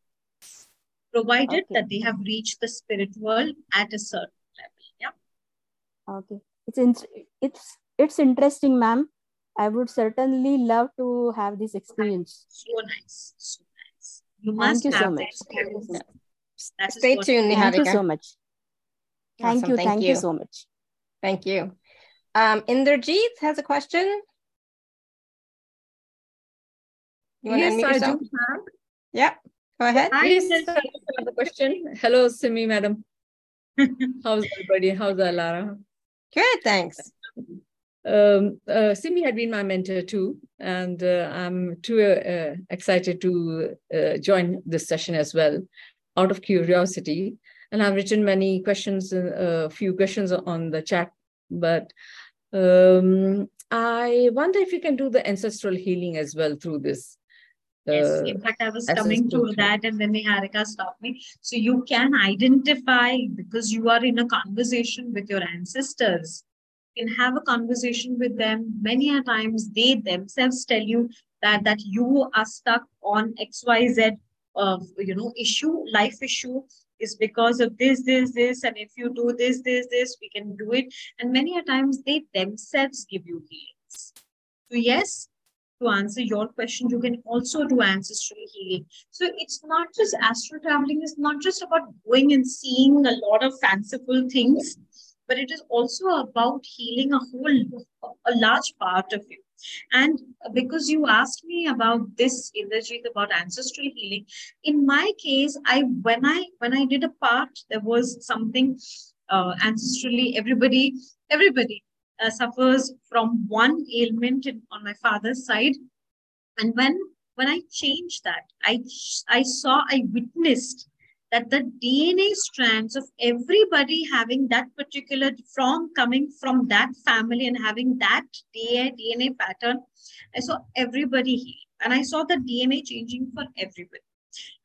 Provided Okay. that they have reached the spirit world at a certain level. Yeah. okay it's in, it's it's interesting ma'am i would certainly love to have this experience So nice. So nice. You thank must you so have much thank you so experience. much, That is Stay what- tuned, thank you so much thank Awesome, you thank thank you you. so much Thank you. Um, Inderjeet has a question. You want to Yes, unmute I yourself? do have. Yeah, go ahead. Hi, Yes, I have a question. Hello, Simi madam. How's everybody? How's Alara? Good, thanks. Um, uh, Simi had been my mentor too, and uh, I'm too uh, excited to uh, join this session as well, out of curiosity. And I've written many questions, a few questions on the chat, but um, I wonder if you can do the ancestral healing as well through this. Yes, Uh, in fact, I was coming to that, and then Niharika stopped me. So you can identify because you are in a conversation with your ancestors. Can have a conversation with them. Many a times, they themselves tell you that that you are stuck on X Y Z, uh, you know, issue, life issue is because of this, this, this, and if you do this, this, this, we can do it. And many a times, they themselves give you healings. So yes, to answer your question, you can also do ancestral healing. So it's not just astral traveling, it's not just about going and seeing a lot of fanciful things, but it is also about healing a whole, a large part of you. And because you asked me about this, Indrajit, about ancestral healing, in my case, I when I when I did a part, there was something uh, ancestrally. Everybody, everybody uh, suffers from one ailment in, on my father's side and when when i changed that i i saw i witnessed that the dna strands of everybody having that particular from coming from that family and having that dna pattern i saw everybody heal and i saw the dna changing for everybody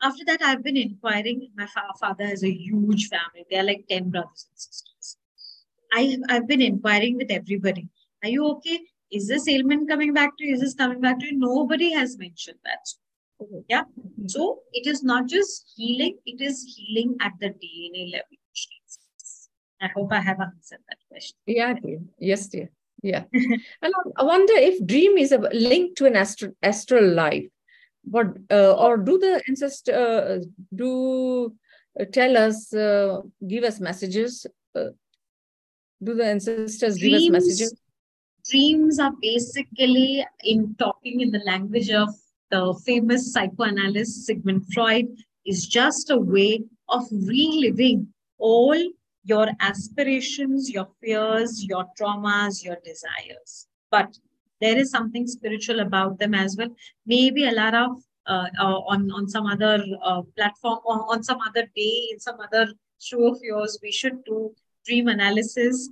after that i've been inquiring my fa- father has a huge family they're like 10 brothers and sisters I, I've been inquiring with everybody. Are you okay? Is this ailment coming back to you? Is this coming back to you? Nobody has mentioned that. Yeah. So it is not just healing, it is healing at the DNA level. which takes place. I hope I have answered that question. Yeah, dear. Yes, dear. Yeah. and I wonder if dream is a link to an astral, astral life. What uh, or do the ancestors uh, do uh, tell us, uh, give us messages? Uh, do the ancestors dreams, give us messages? Dreams are basically in talking in the language of the famous psychoanalyst Sigmund Freud, is just a way of reliving all your aspirations, your fears, your traumas, your desires. But there is something spiritual about them as well. Maybe a lot of uh, uh, on on some other uh, platform or on some other day in some other show of yours, we should do dream analysis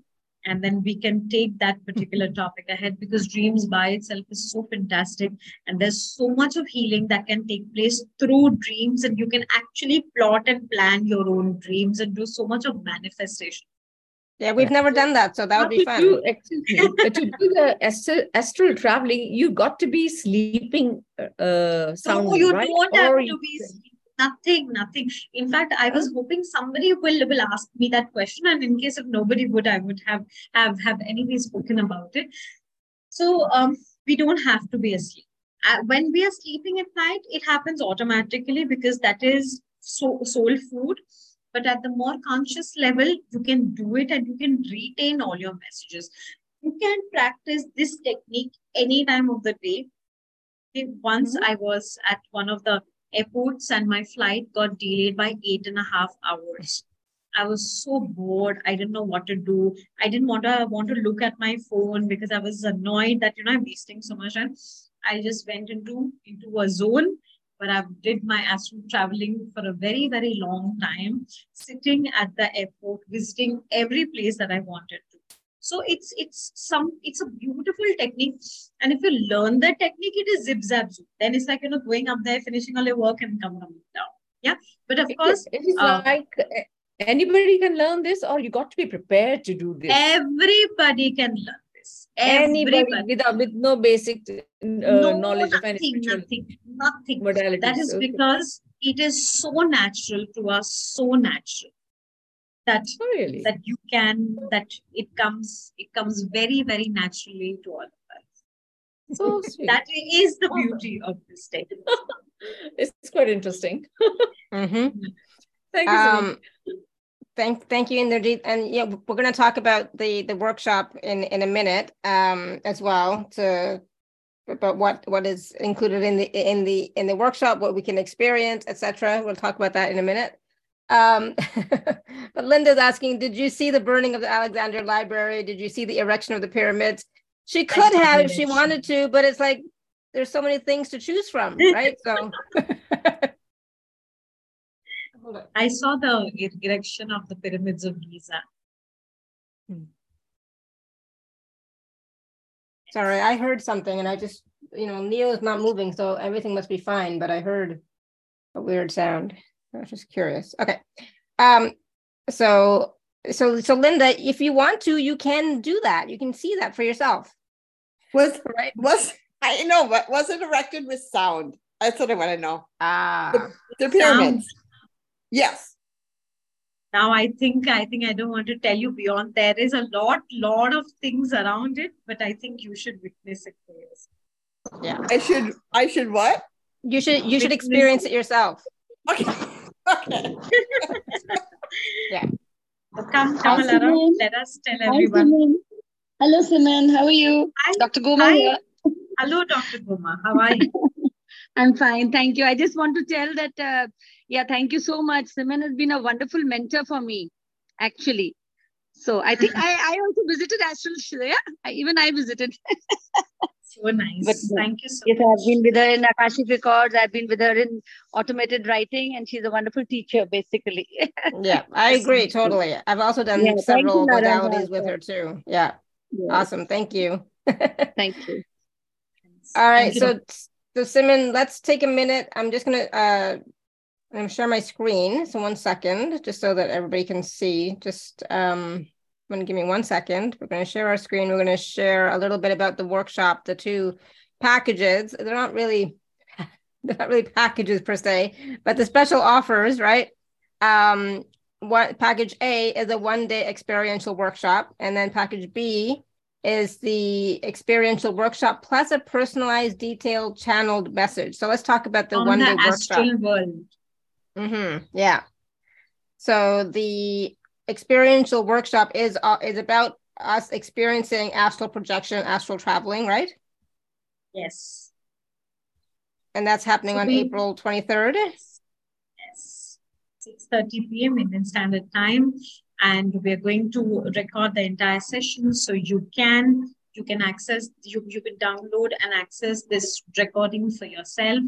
and then we can take that particular topic ahead because dreams by itself is so fantastic and there's so much of healing that can take place through dreams and you can actually plot and plan your own dreams and do so much of manifestation. Yeah we've never done that so that would be fun. do, to do the astral, astral traveling you've got to be sleeping uh sound, no, you right? don't have or to be sleeping nothing nothing. In fact i was hoping somebody will will ask me that question and in case if nobody would i would have have have anyway spoken about it. So um we don't have to be asleep. Uh, when we are sleeping at night it happens automatically because that is so soul food. But at the more conscious level you can do it and you can retain all your messages. You can practice this technique any time of the day. Once mm-hmm. i was at one of the airports and my flight got delayed by eight and a half hours. I was so bored. I didn't know what to do. I didn't want to want to look at my phone because I was annoyed that you know I'm wasting so much time. I just went into into a zone where I did my astral traveling for a very very long time, sitting at the airport, visiting every place that I wanted to. So it's it's some it's a beautiful technique. And if you learn that technique, it is zip zap zoop. Then it's like you know going up there, finishing all your work, and coming down. Yeah. But of course, it's uh, like eh, anybody can learn this, or you got to be prepared to do this. Everybody can learn this. Everybody. Anybody without with no basic uh, no, knowledge nothing, of nothing, nothing. modality. That is okay. because it is so natural to us, so natural that oh, really? that you can that it comes it comes very very naturally to all of us so that is the beauty of this state it's quite interesting mm-hmm. thank you um, Thank, thank you, Indrajit. And yeah, we're going to talk about the the workshop in in a minute um, as well to about what what is included in the in the in the workshop, what we can experience, etc. We'll talk about that in a minute. Um, but Linda's asking, did you see the burning of the Alexander Library? Did you see the erection of the pyramids? She could have if she wanted to, but it's like there's so many things to choose from, right? So I saw the erection of the pyramids of Giza. Hmm. Sorry, I heard something and I just, you know, Neo is not moving, so everything must be fine, but I heard a weird sound. I was just curious. Okay. Um, so so so Linda, if you want to, you can do that. You can see that for yourself. Was right? Was I know, but was it erected with sound? That's what I want to know. Ah, the, the pyramids. Sound. Yes. Now I think I think I don't want to tell you beyond. There is a lot lot of things around it, but I think you should witness it for yourself. Yeah, I should. I should what? You should. You should experience it yourself. Okay. Yeah. Come, come, Lara. Let us tell everyone. Hello, Simmin. How are you? Hi. Dr. Goma here. Hello, Dr. Goma. How are you? I'm fine. Thank you. I just want to tell that, uh, yeah, thank you so much. Simmin has been a wonderful mentor for me, actually. So I think I, I also visited Astral Yeah, I, even I visited. so nice. But, Thank you so yes, much. I've been with her in Akashic Records. I've been with her in automated writing, and she's a wonderful teacher, basically. yeah, I agree totally. I've also done yeah, several you, modalities with her too. Yeah. yeah. Awesome. Thank you. Thank you. All right. Thank so, so Simmin, let's take a minute. I'm just going to, uh, I'm share my screen. So one second, just so that everybody can see. Just, um, I'm going to give me one second. We're going to share our screen. We're going to share a little bit about the workshop, the two packages. They're not really, they're not really packages per se, but the special offers, right? Um, what package A is a one day experiential workshop, and then package B is the experiential workshop plus a personalized, detailed, channeled message. So let's talk about the On one day the workshop. Mm-hmm. Yeah. So the experiential workshop is uh, is about us experiencing astral projection, astral traveling, right? Yes. And that's happening So on we- April 23rd. Yes. 6.30 p.m. Indian Standard Time. And we're going to record the entire session. So you can you can access, you, you can download and access this recording for yourself.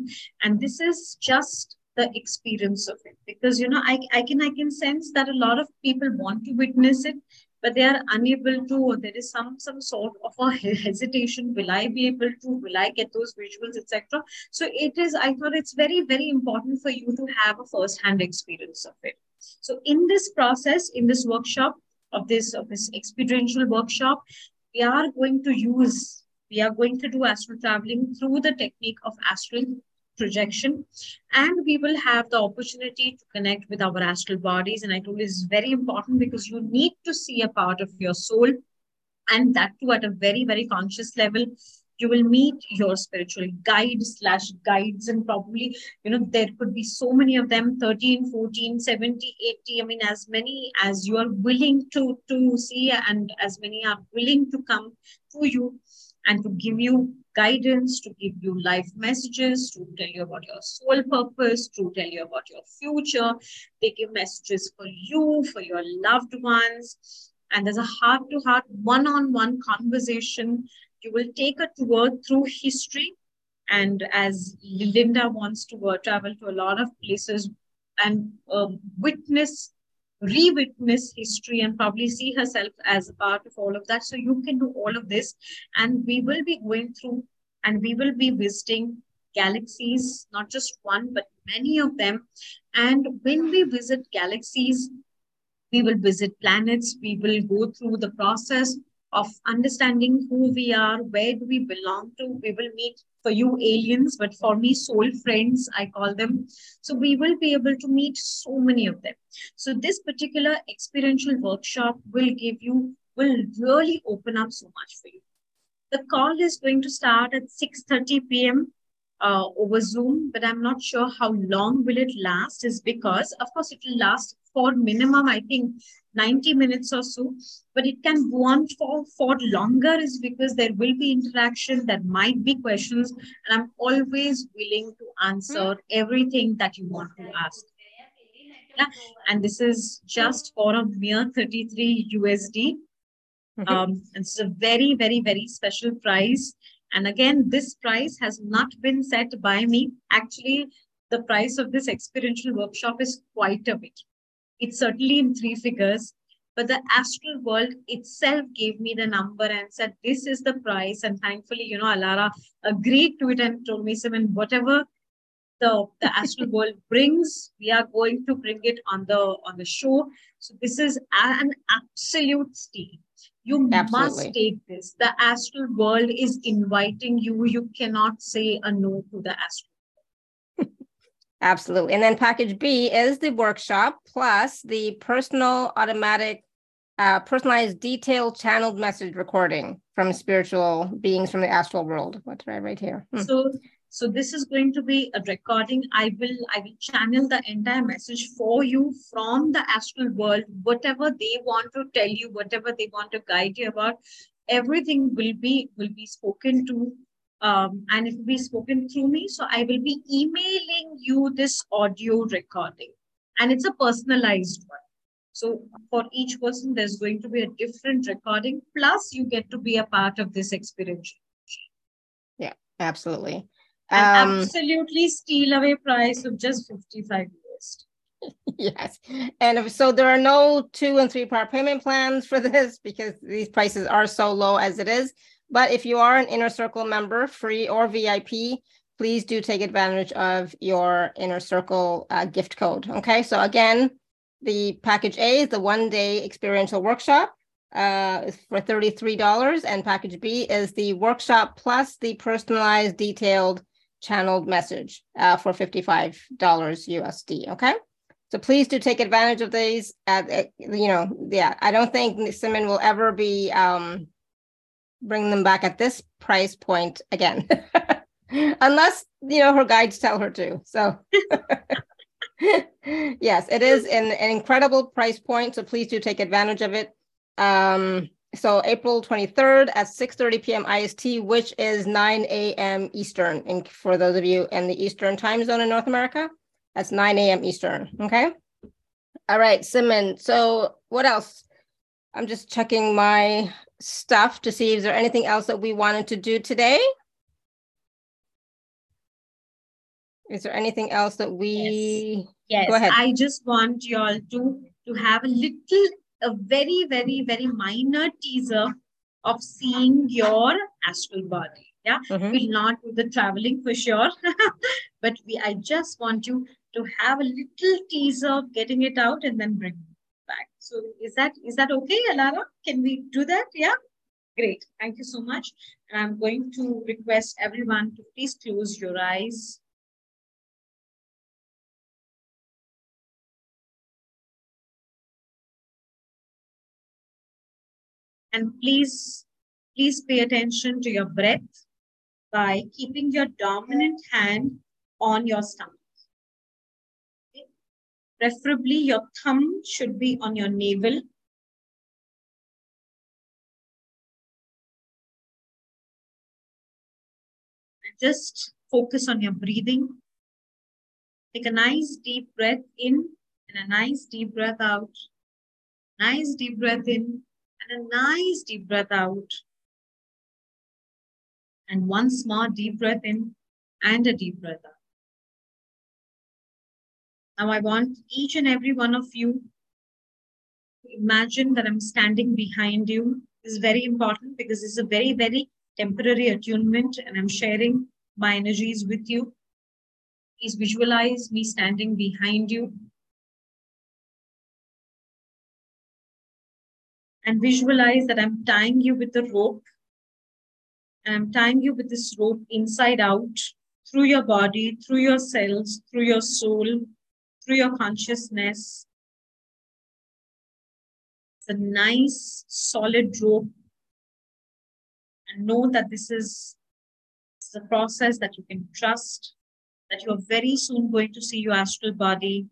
And this is just the experience of it. Because you know, I, I can I can sense that a lot of people want to witness it, but they are unable to, or there is some some sort of a hesitation. Will I be able to? Will I get those visuals, etc.? So it is. I thought it's very very important for you to have a first hand experience of it. So in this process, in this workshop of this of this experiential workshop, we are going to use. We are going to do astral traveling through the technique of astral projection. And we will have the opportunity to connect with our astral bodies. And i told you is very important because you need to see a part of your soul. And that too at a very very conscious level. You will meet your spiritual guides slash guides. And probably you know there could be so many of them 13 14 70 80 i mean as many as you are willing to to see and as many are willing to come to you and to give you guidance, to give you life messages, to tell you about your soul purpose, to tell you about your future. They give messages for you, for your loved ones. And there's a heart to heart, one on one conversation. You will take a tour through history. And as Linda wants to travel to a lot of places and uh, witness re-witness history and probably see herself as a part of all of that. So you can do all of this. And we will be going through and we will be visiting galaxies not just one but many of them. And when we visit galaxies we will visit planets. We will go through the process of understanding who we are where do we belong to. We will meet for you aliens but for me soul friends i call them so we will be able to meet so many of them so this particular experiential workshop will give you, will really open up so much for you. The call is going to start at 6.30 p.m. Uh, over Zoom, but I'm not sure how long will it last is because, of course, it will last for minimum, I think, 90 minutes or so, but it can go on for, for longer is because there will be interaction, there might be questions, and I'm always willing to answer everything that you want to ask. Yeah. And this is just for a mere 33 USD. Mhm. Um, it's a very, very, very special price. And again, this price has not been set by me. Actually, the price of this experiential workshop is quite a bit. It's certainly in three figures, but the astral world itself gave me the number and said, This is the price. And thankfully, you know, Alara agreed to it and told me, Simmin, whatever the, the astral world brings, we are going to bring it on the on the show. So this is an absolute steal. You must take this. The astral world is inviting you. You cannot say a no to the astral. Absolutely. And then package B is the workshop plus the personal automatic uh, personalized detailed channeled message recording from spiritual beings from the astral world. What's right write here? Hmm. So so this is going to be a recording. I will I will channel the entire message for you from the astral world. Whatever they want to tell you, whatever they want to guide you about, everything will be will be spoken to um, and it will be spoken through me. So I will be emailing you this audio recording, and it's a personalized one. So for each person, there's going to be a different recording. Plus, you get to be a part of this experience. Yeah, absolutely. Um, absolutely steal away price of just 55 US. yes. And if, so there are no two and three part payment plans for this because these prices are so low as it is. But if you are an inner circle member, free or VIP, please do take advantage of your inner circle uh, gift code. Okay. So again, the package A is the one day experiential workshop uh, for $33. And package B is the workshop plus the personalized, detailed channeled message uh, for $55 USD. Okay. So please do take advantage of these. At uh, you know, yeah, I don't think Simmin will ever be um, bring them back at this price point again, unless you know her guides tell her to. So. yes, it is an, an incredible price point. So please do take advantage of it. Um, so April 23rd at 6:30 p.m. IST, which is 9 a.m. Eastern. And for those of you in the Eastern time zone in North America, that's 9 a.m. Eastern. Okay. All right, Simmin. So what else? I'm just checking my stuff to see is there anything else that we wanted to do today? Is there anything else that we? Yes. yes. Go ahead. I just want you all to to have a little, a very, very, very minor teaser of seeing your astral body. Yeah, mm-hmm. we'll not do the traveling for sure, but we. I just want you to have a little teaser of getting it out and then bring. So is that is that okay, Alara? Can we do that? Yeah. Great. Thank you so much. And I'm going to request everyone to please close your eyes. And please, please pay attention to your breath by keeping your dominant hand on your stomach. Preferably your thumb should be on your navel. And just focus on your breathing. Take a nice deep breath in and a nice deep breath out. Nice deep breath in and a nice deep breath out. And one small deep breath in and a deep breath out. Now I want each and every one of you to imagine that I'm standing behind you. This is very important because it's a very, very temporary attunement and I'm sharing my energies with you. Please visualize me standing behind you and visualize that I'm tying you with a rope. And I'm tying you with this rope inside out through your body, through your cells, through your soul, through your consciousness. It's a nice, solid rope. And know that this is, is a process that you can trust, that you're very soon going to see your astral body.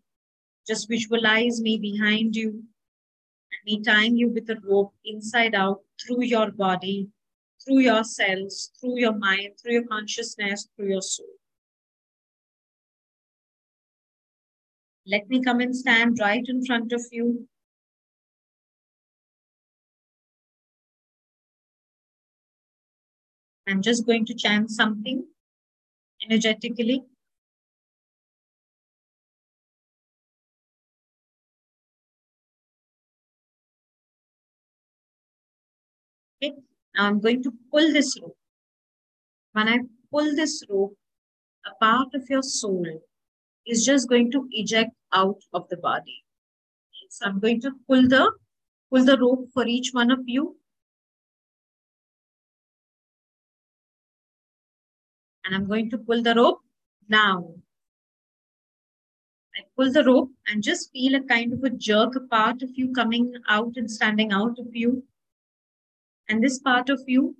Just visualize me behind you, and me tying you with a rope inside out through your body, through your cells, through your mind, through your consciousness, through your soul. Let me come and stand right in front of you. I'm just going to chant something energetically. Okay, now I'm going to pull this rope. When I pull this rope, a part of your soul is just going to eject out of the body. So I'm going to pull the pull the rope for each one of you. And I'm going to pull the rope now. I pull the rope and just feel a kind of a jerk, a part of you coming out and standing out of you. And this part of you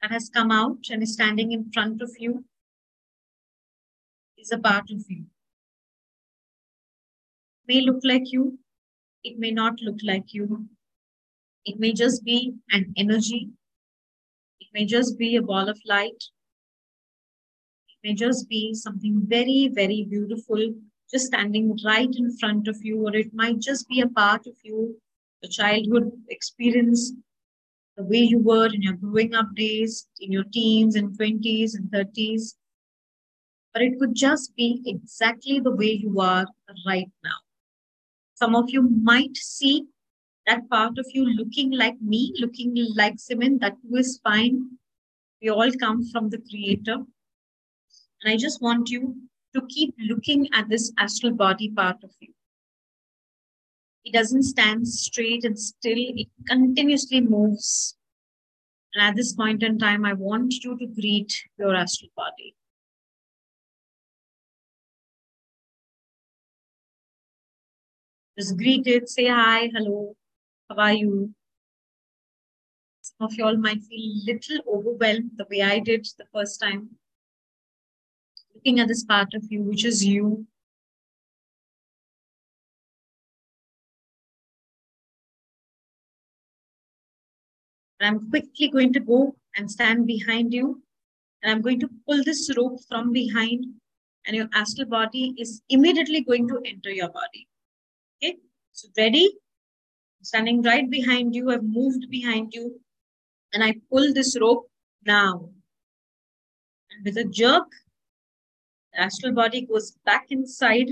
that has come out and is standing in front of you is a part of you. May look like you, it may not look like you. It may just be an energy. It may just be a ball of light. It may just be something very, very beautiful just standing right in front of you, or it might just be a part of you, a childhood experience the way you were in your growing up days, in your teens and 20s and 30s. But it could just be exactly the way you are right now. Some of you might see that part of you looking like me, looking like Simmin, that too is fine. We all come from the Creator. And I just want you to keep looking at this astral body part of you. It doesn't stand straight and still, it continuously moves. And at this point in time, I want you to greet your astral body. Just greet it, say hi, hello, how are you? Some of y'all might feel a little overwhelmed the way I did the first time. Looking at this part of you, which is you. I'm quickly going to go and stand behind you. And I'm going to pull this rope from behind and your astral body is immediately going to enter your body. Okay, so ready? Standing right behind you, I've moved behind you and I pull this rope now. And with a jerk, the astral body goes back inside.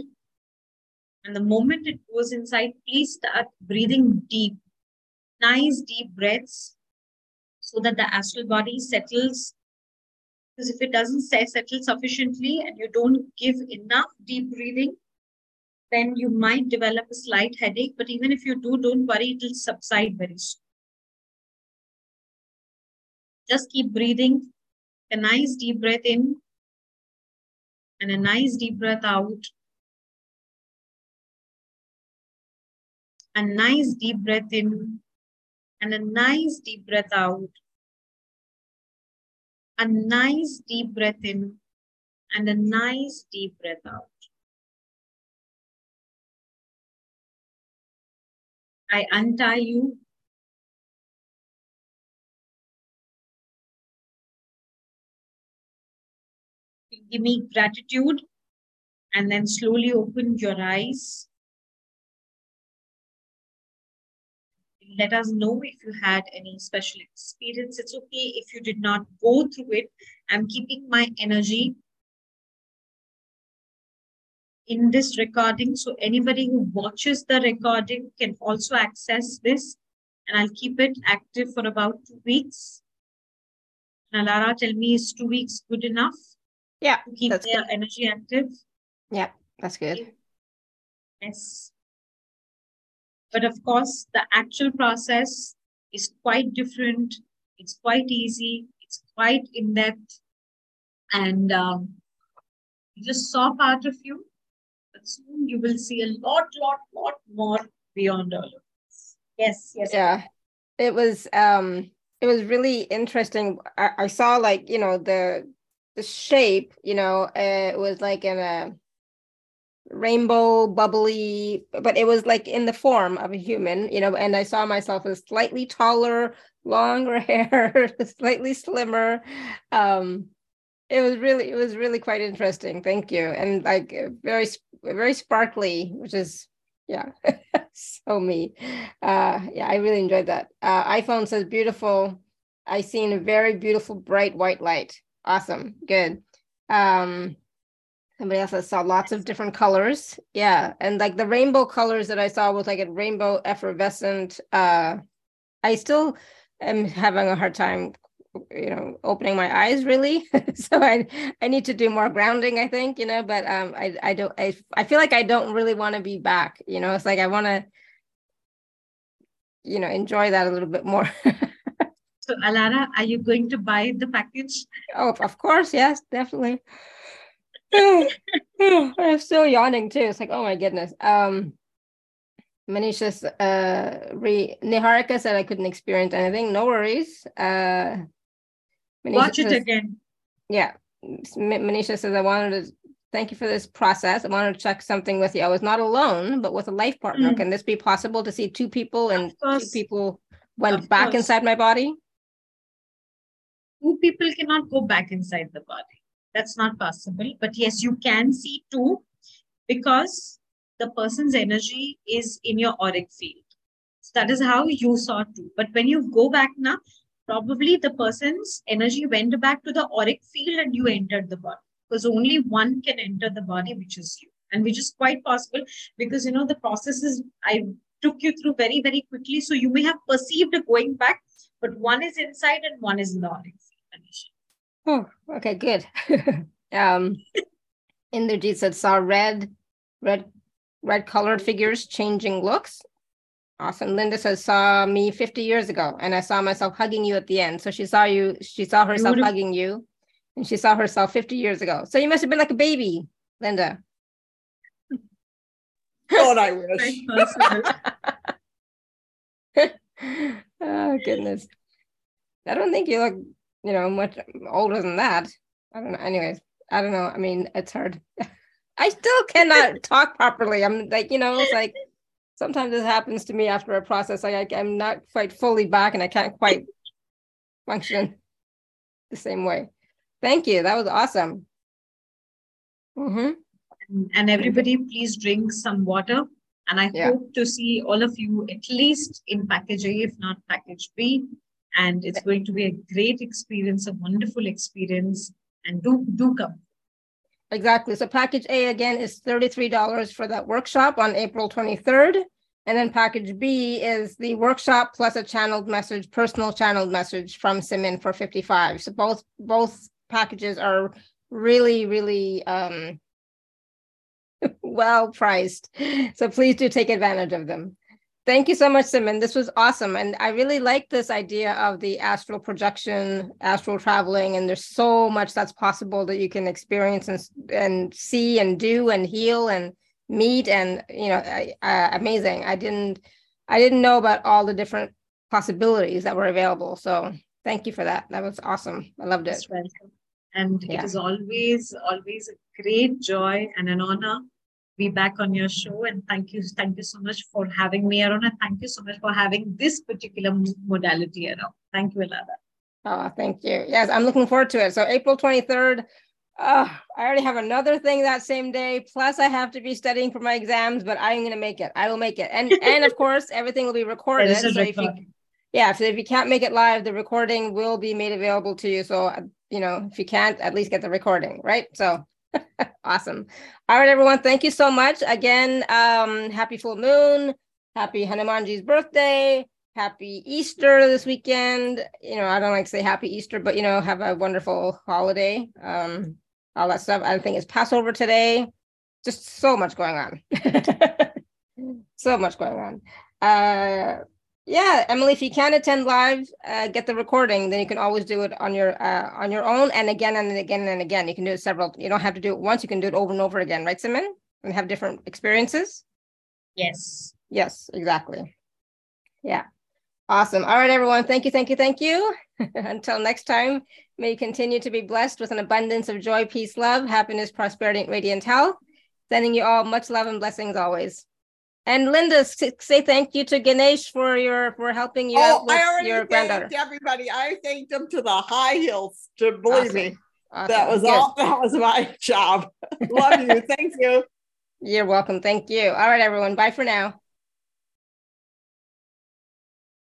And the moment it goes inside, please start breathing deep. Nice deep breaths so that the astral body settles because if it doesn't settle sufficiently and you don't give enough deep breathing, then you might develop a slight headache. But even if you do, don't worry, it will subside very soon. Just keep breathing. A nice deep breath in and a nice deep breath out. A nice deep breath in and a nice deep breath out a nice deep breath in and a nice deep breath out. I untie you. Give me gratitude and then slowly open your eyes. let us know if you had any special experience. It's okay if you did not go through it. I'm keeping my energy in this recording. So anybody who watches the recording can also access this. And I'll keep it active for about two weeks. Now, Lara, tell me, is two weeks good enough? Yeah. To keep their good. energy active? Yeah, that's good. Yes. But of course, the actual process is quite different. It's quite easy. It's quite in depth. And um, you just saw part of you, soon you will see a lot, lot, lot more beyond all of this. Yes, yes. Yeah. It was um it was really interesting. I, I saw like, you know, the the shape, you know, uh, it was like in a rainbow bubbly but it was like in the form of a human you know and i saw myself as slightly taller longer hair slightly slimmer um it was really it was really quite interesting. Thank you. And like very very sparkly which is yeah so me. Uh yeah i really enjoyed that. Uh iphone says beautiful. I seen a very beautiful bright white light. Awesome. Good. Um Somebody else saw lots of different colors. Yeah. And like the rainbow colors that I saw was like a rainbow effervescent. Uh I still am having a hard time, you know, opening my eyes really. so I I need to do more grounding, I think, you know, but um I I don't I I feel like I don't really want to be back. You know, it's like I want to, you know, enjoy that a little bit more. so Alara, are you going to buy the package? Oh, of course, yes, definitely. I'm still yawning too. It's like, oh my goodness. Um, Manisha's uh, re Niharika said I couldn't experience anything. No worries. Uh, Manisha Watch it says, again. Yeah. Manisha says, I wanted to thank you for this process. I wanted to check something with you. I was not alone, but with a life partner. Mm. Can this be possible to see two people and two people went of back course. inside my body? Two people cannot go back inside the body. That's not possible. But yes, you can see two because the person's energy is in your auric field. So that is how you saw two. But when you go back now, probably the person's energy went back to the auric field and you entered the body because only one can enter the body, which is you. And which is quite possible because, you know, the processes I took you through very, very quickly. So you may have perceived a going back, but one is inside and one is in the auric field. Oh, okay, good. um, Inderjeet said saw red, red, red colored figures changing looks. Awesome. Linda says saw me 50 years ago, and I saw myself hugging you at the end. So she saw you. She saw herself hugging you, and she saw herself 50 years ago. So you must have been like a baby, Linda. oh, I wish. oh goodness. I don't think you look, you know, much older than that. I don't know. Anyways, I don't know. I mean, it's hard. I still cannot talk properly. I'm like, you know, it's like sometimes this happens to me after a process. I, I'm not quite fully back and I can't quite function the same way. Thank you. That was awesome. Mm-hmm. And everybody, please drink some water. And I yeah. hope to see all of you at least in package A, if not package B. And it's going to be a great experience, a wonderful experience. And do do come. Exactly. So package A again is $33 for that workshop on April 23rd. And then package B is the workshop plus a channeled message, personal channeled message from Simmin for 55. So both both packages are really, really um, well priced. So please do take advantage of them. Thank you so much, Simmin. This was awesome. And I really like this idea of the astral projection, astral traveling, and there's so much that's possible that you can experience and, and see and do and heal and meet and you know uh, amazing. I didn't I didn't know about all the different possibilities that were available. So thank you for that. That was awesome. I loved it. And yeah. it is always, always a great joy and an honor to be back on your show. And thank you, thank you so much for having me, Aruna. Thank you so much for having this particular modality around. Thank you, Alara. Oh, thank you. Yes, I'm looking forward to it. So April 23rd. Uh, I already have another thing that same day. Plus, I have to be studying for my exams, but I'm going to make it. I will make it, and and of course, everything will be recorded. so if you, yeah, so if you can't make it live, the recording will be made available to you. So you know, if you can't, at least get the recording, right? So awesome. All right, everyone. Thank you so much. Again, um, happy full moon. Happy Hanumanji's birthday. Happy Easter this weekend. You know, I don't like to say happy Easter, but you know, have a wonderful holiday. Um, all that stuff. I think it's Passover today. Just so much going on. so much going on. Uh yeah, Emily, if you can't attend live, uh, get the recording. Then you can always do it on your uh, on your own, and again and again and again. You can do it several. You don't have to do it once. You can do it over and over again, right, Simmin? And have different experiences. Yes. Yes, exactly. Yeah. Awesome. All right, everyone. Thank you, thank you, thank you. Until next time, may you continue to be blessed with an abundance of joy, peace, love, happiness, prosperity, and radiant health. Sending you all much love and blessings always. And Linda, say thank you to Ganesh for your for helping you oh, out with I already your granddaughter. Everybody, I thanked them to the high heels. To believe awesome. me, awesome. that was Good. all. That was my job. Love you. Thank you. You're welcome. Thank you. All right, everyone. Bye for now.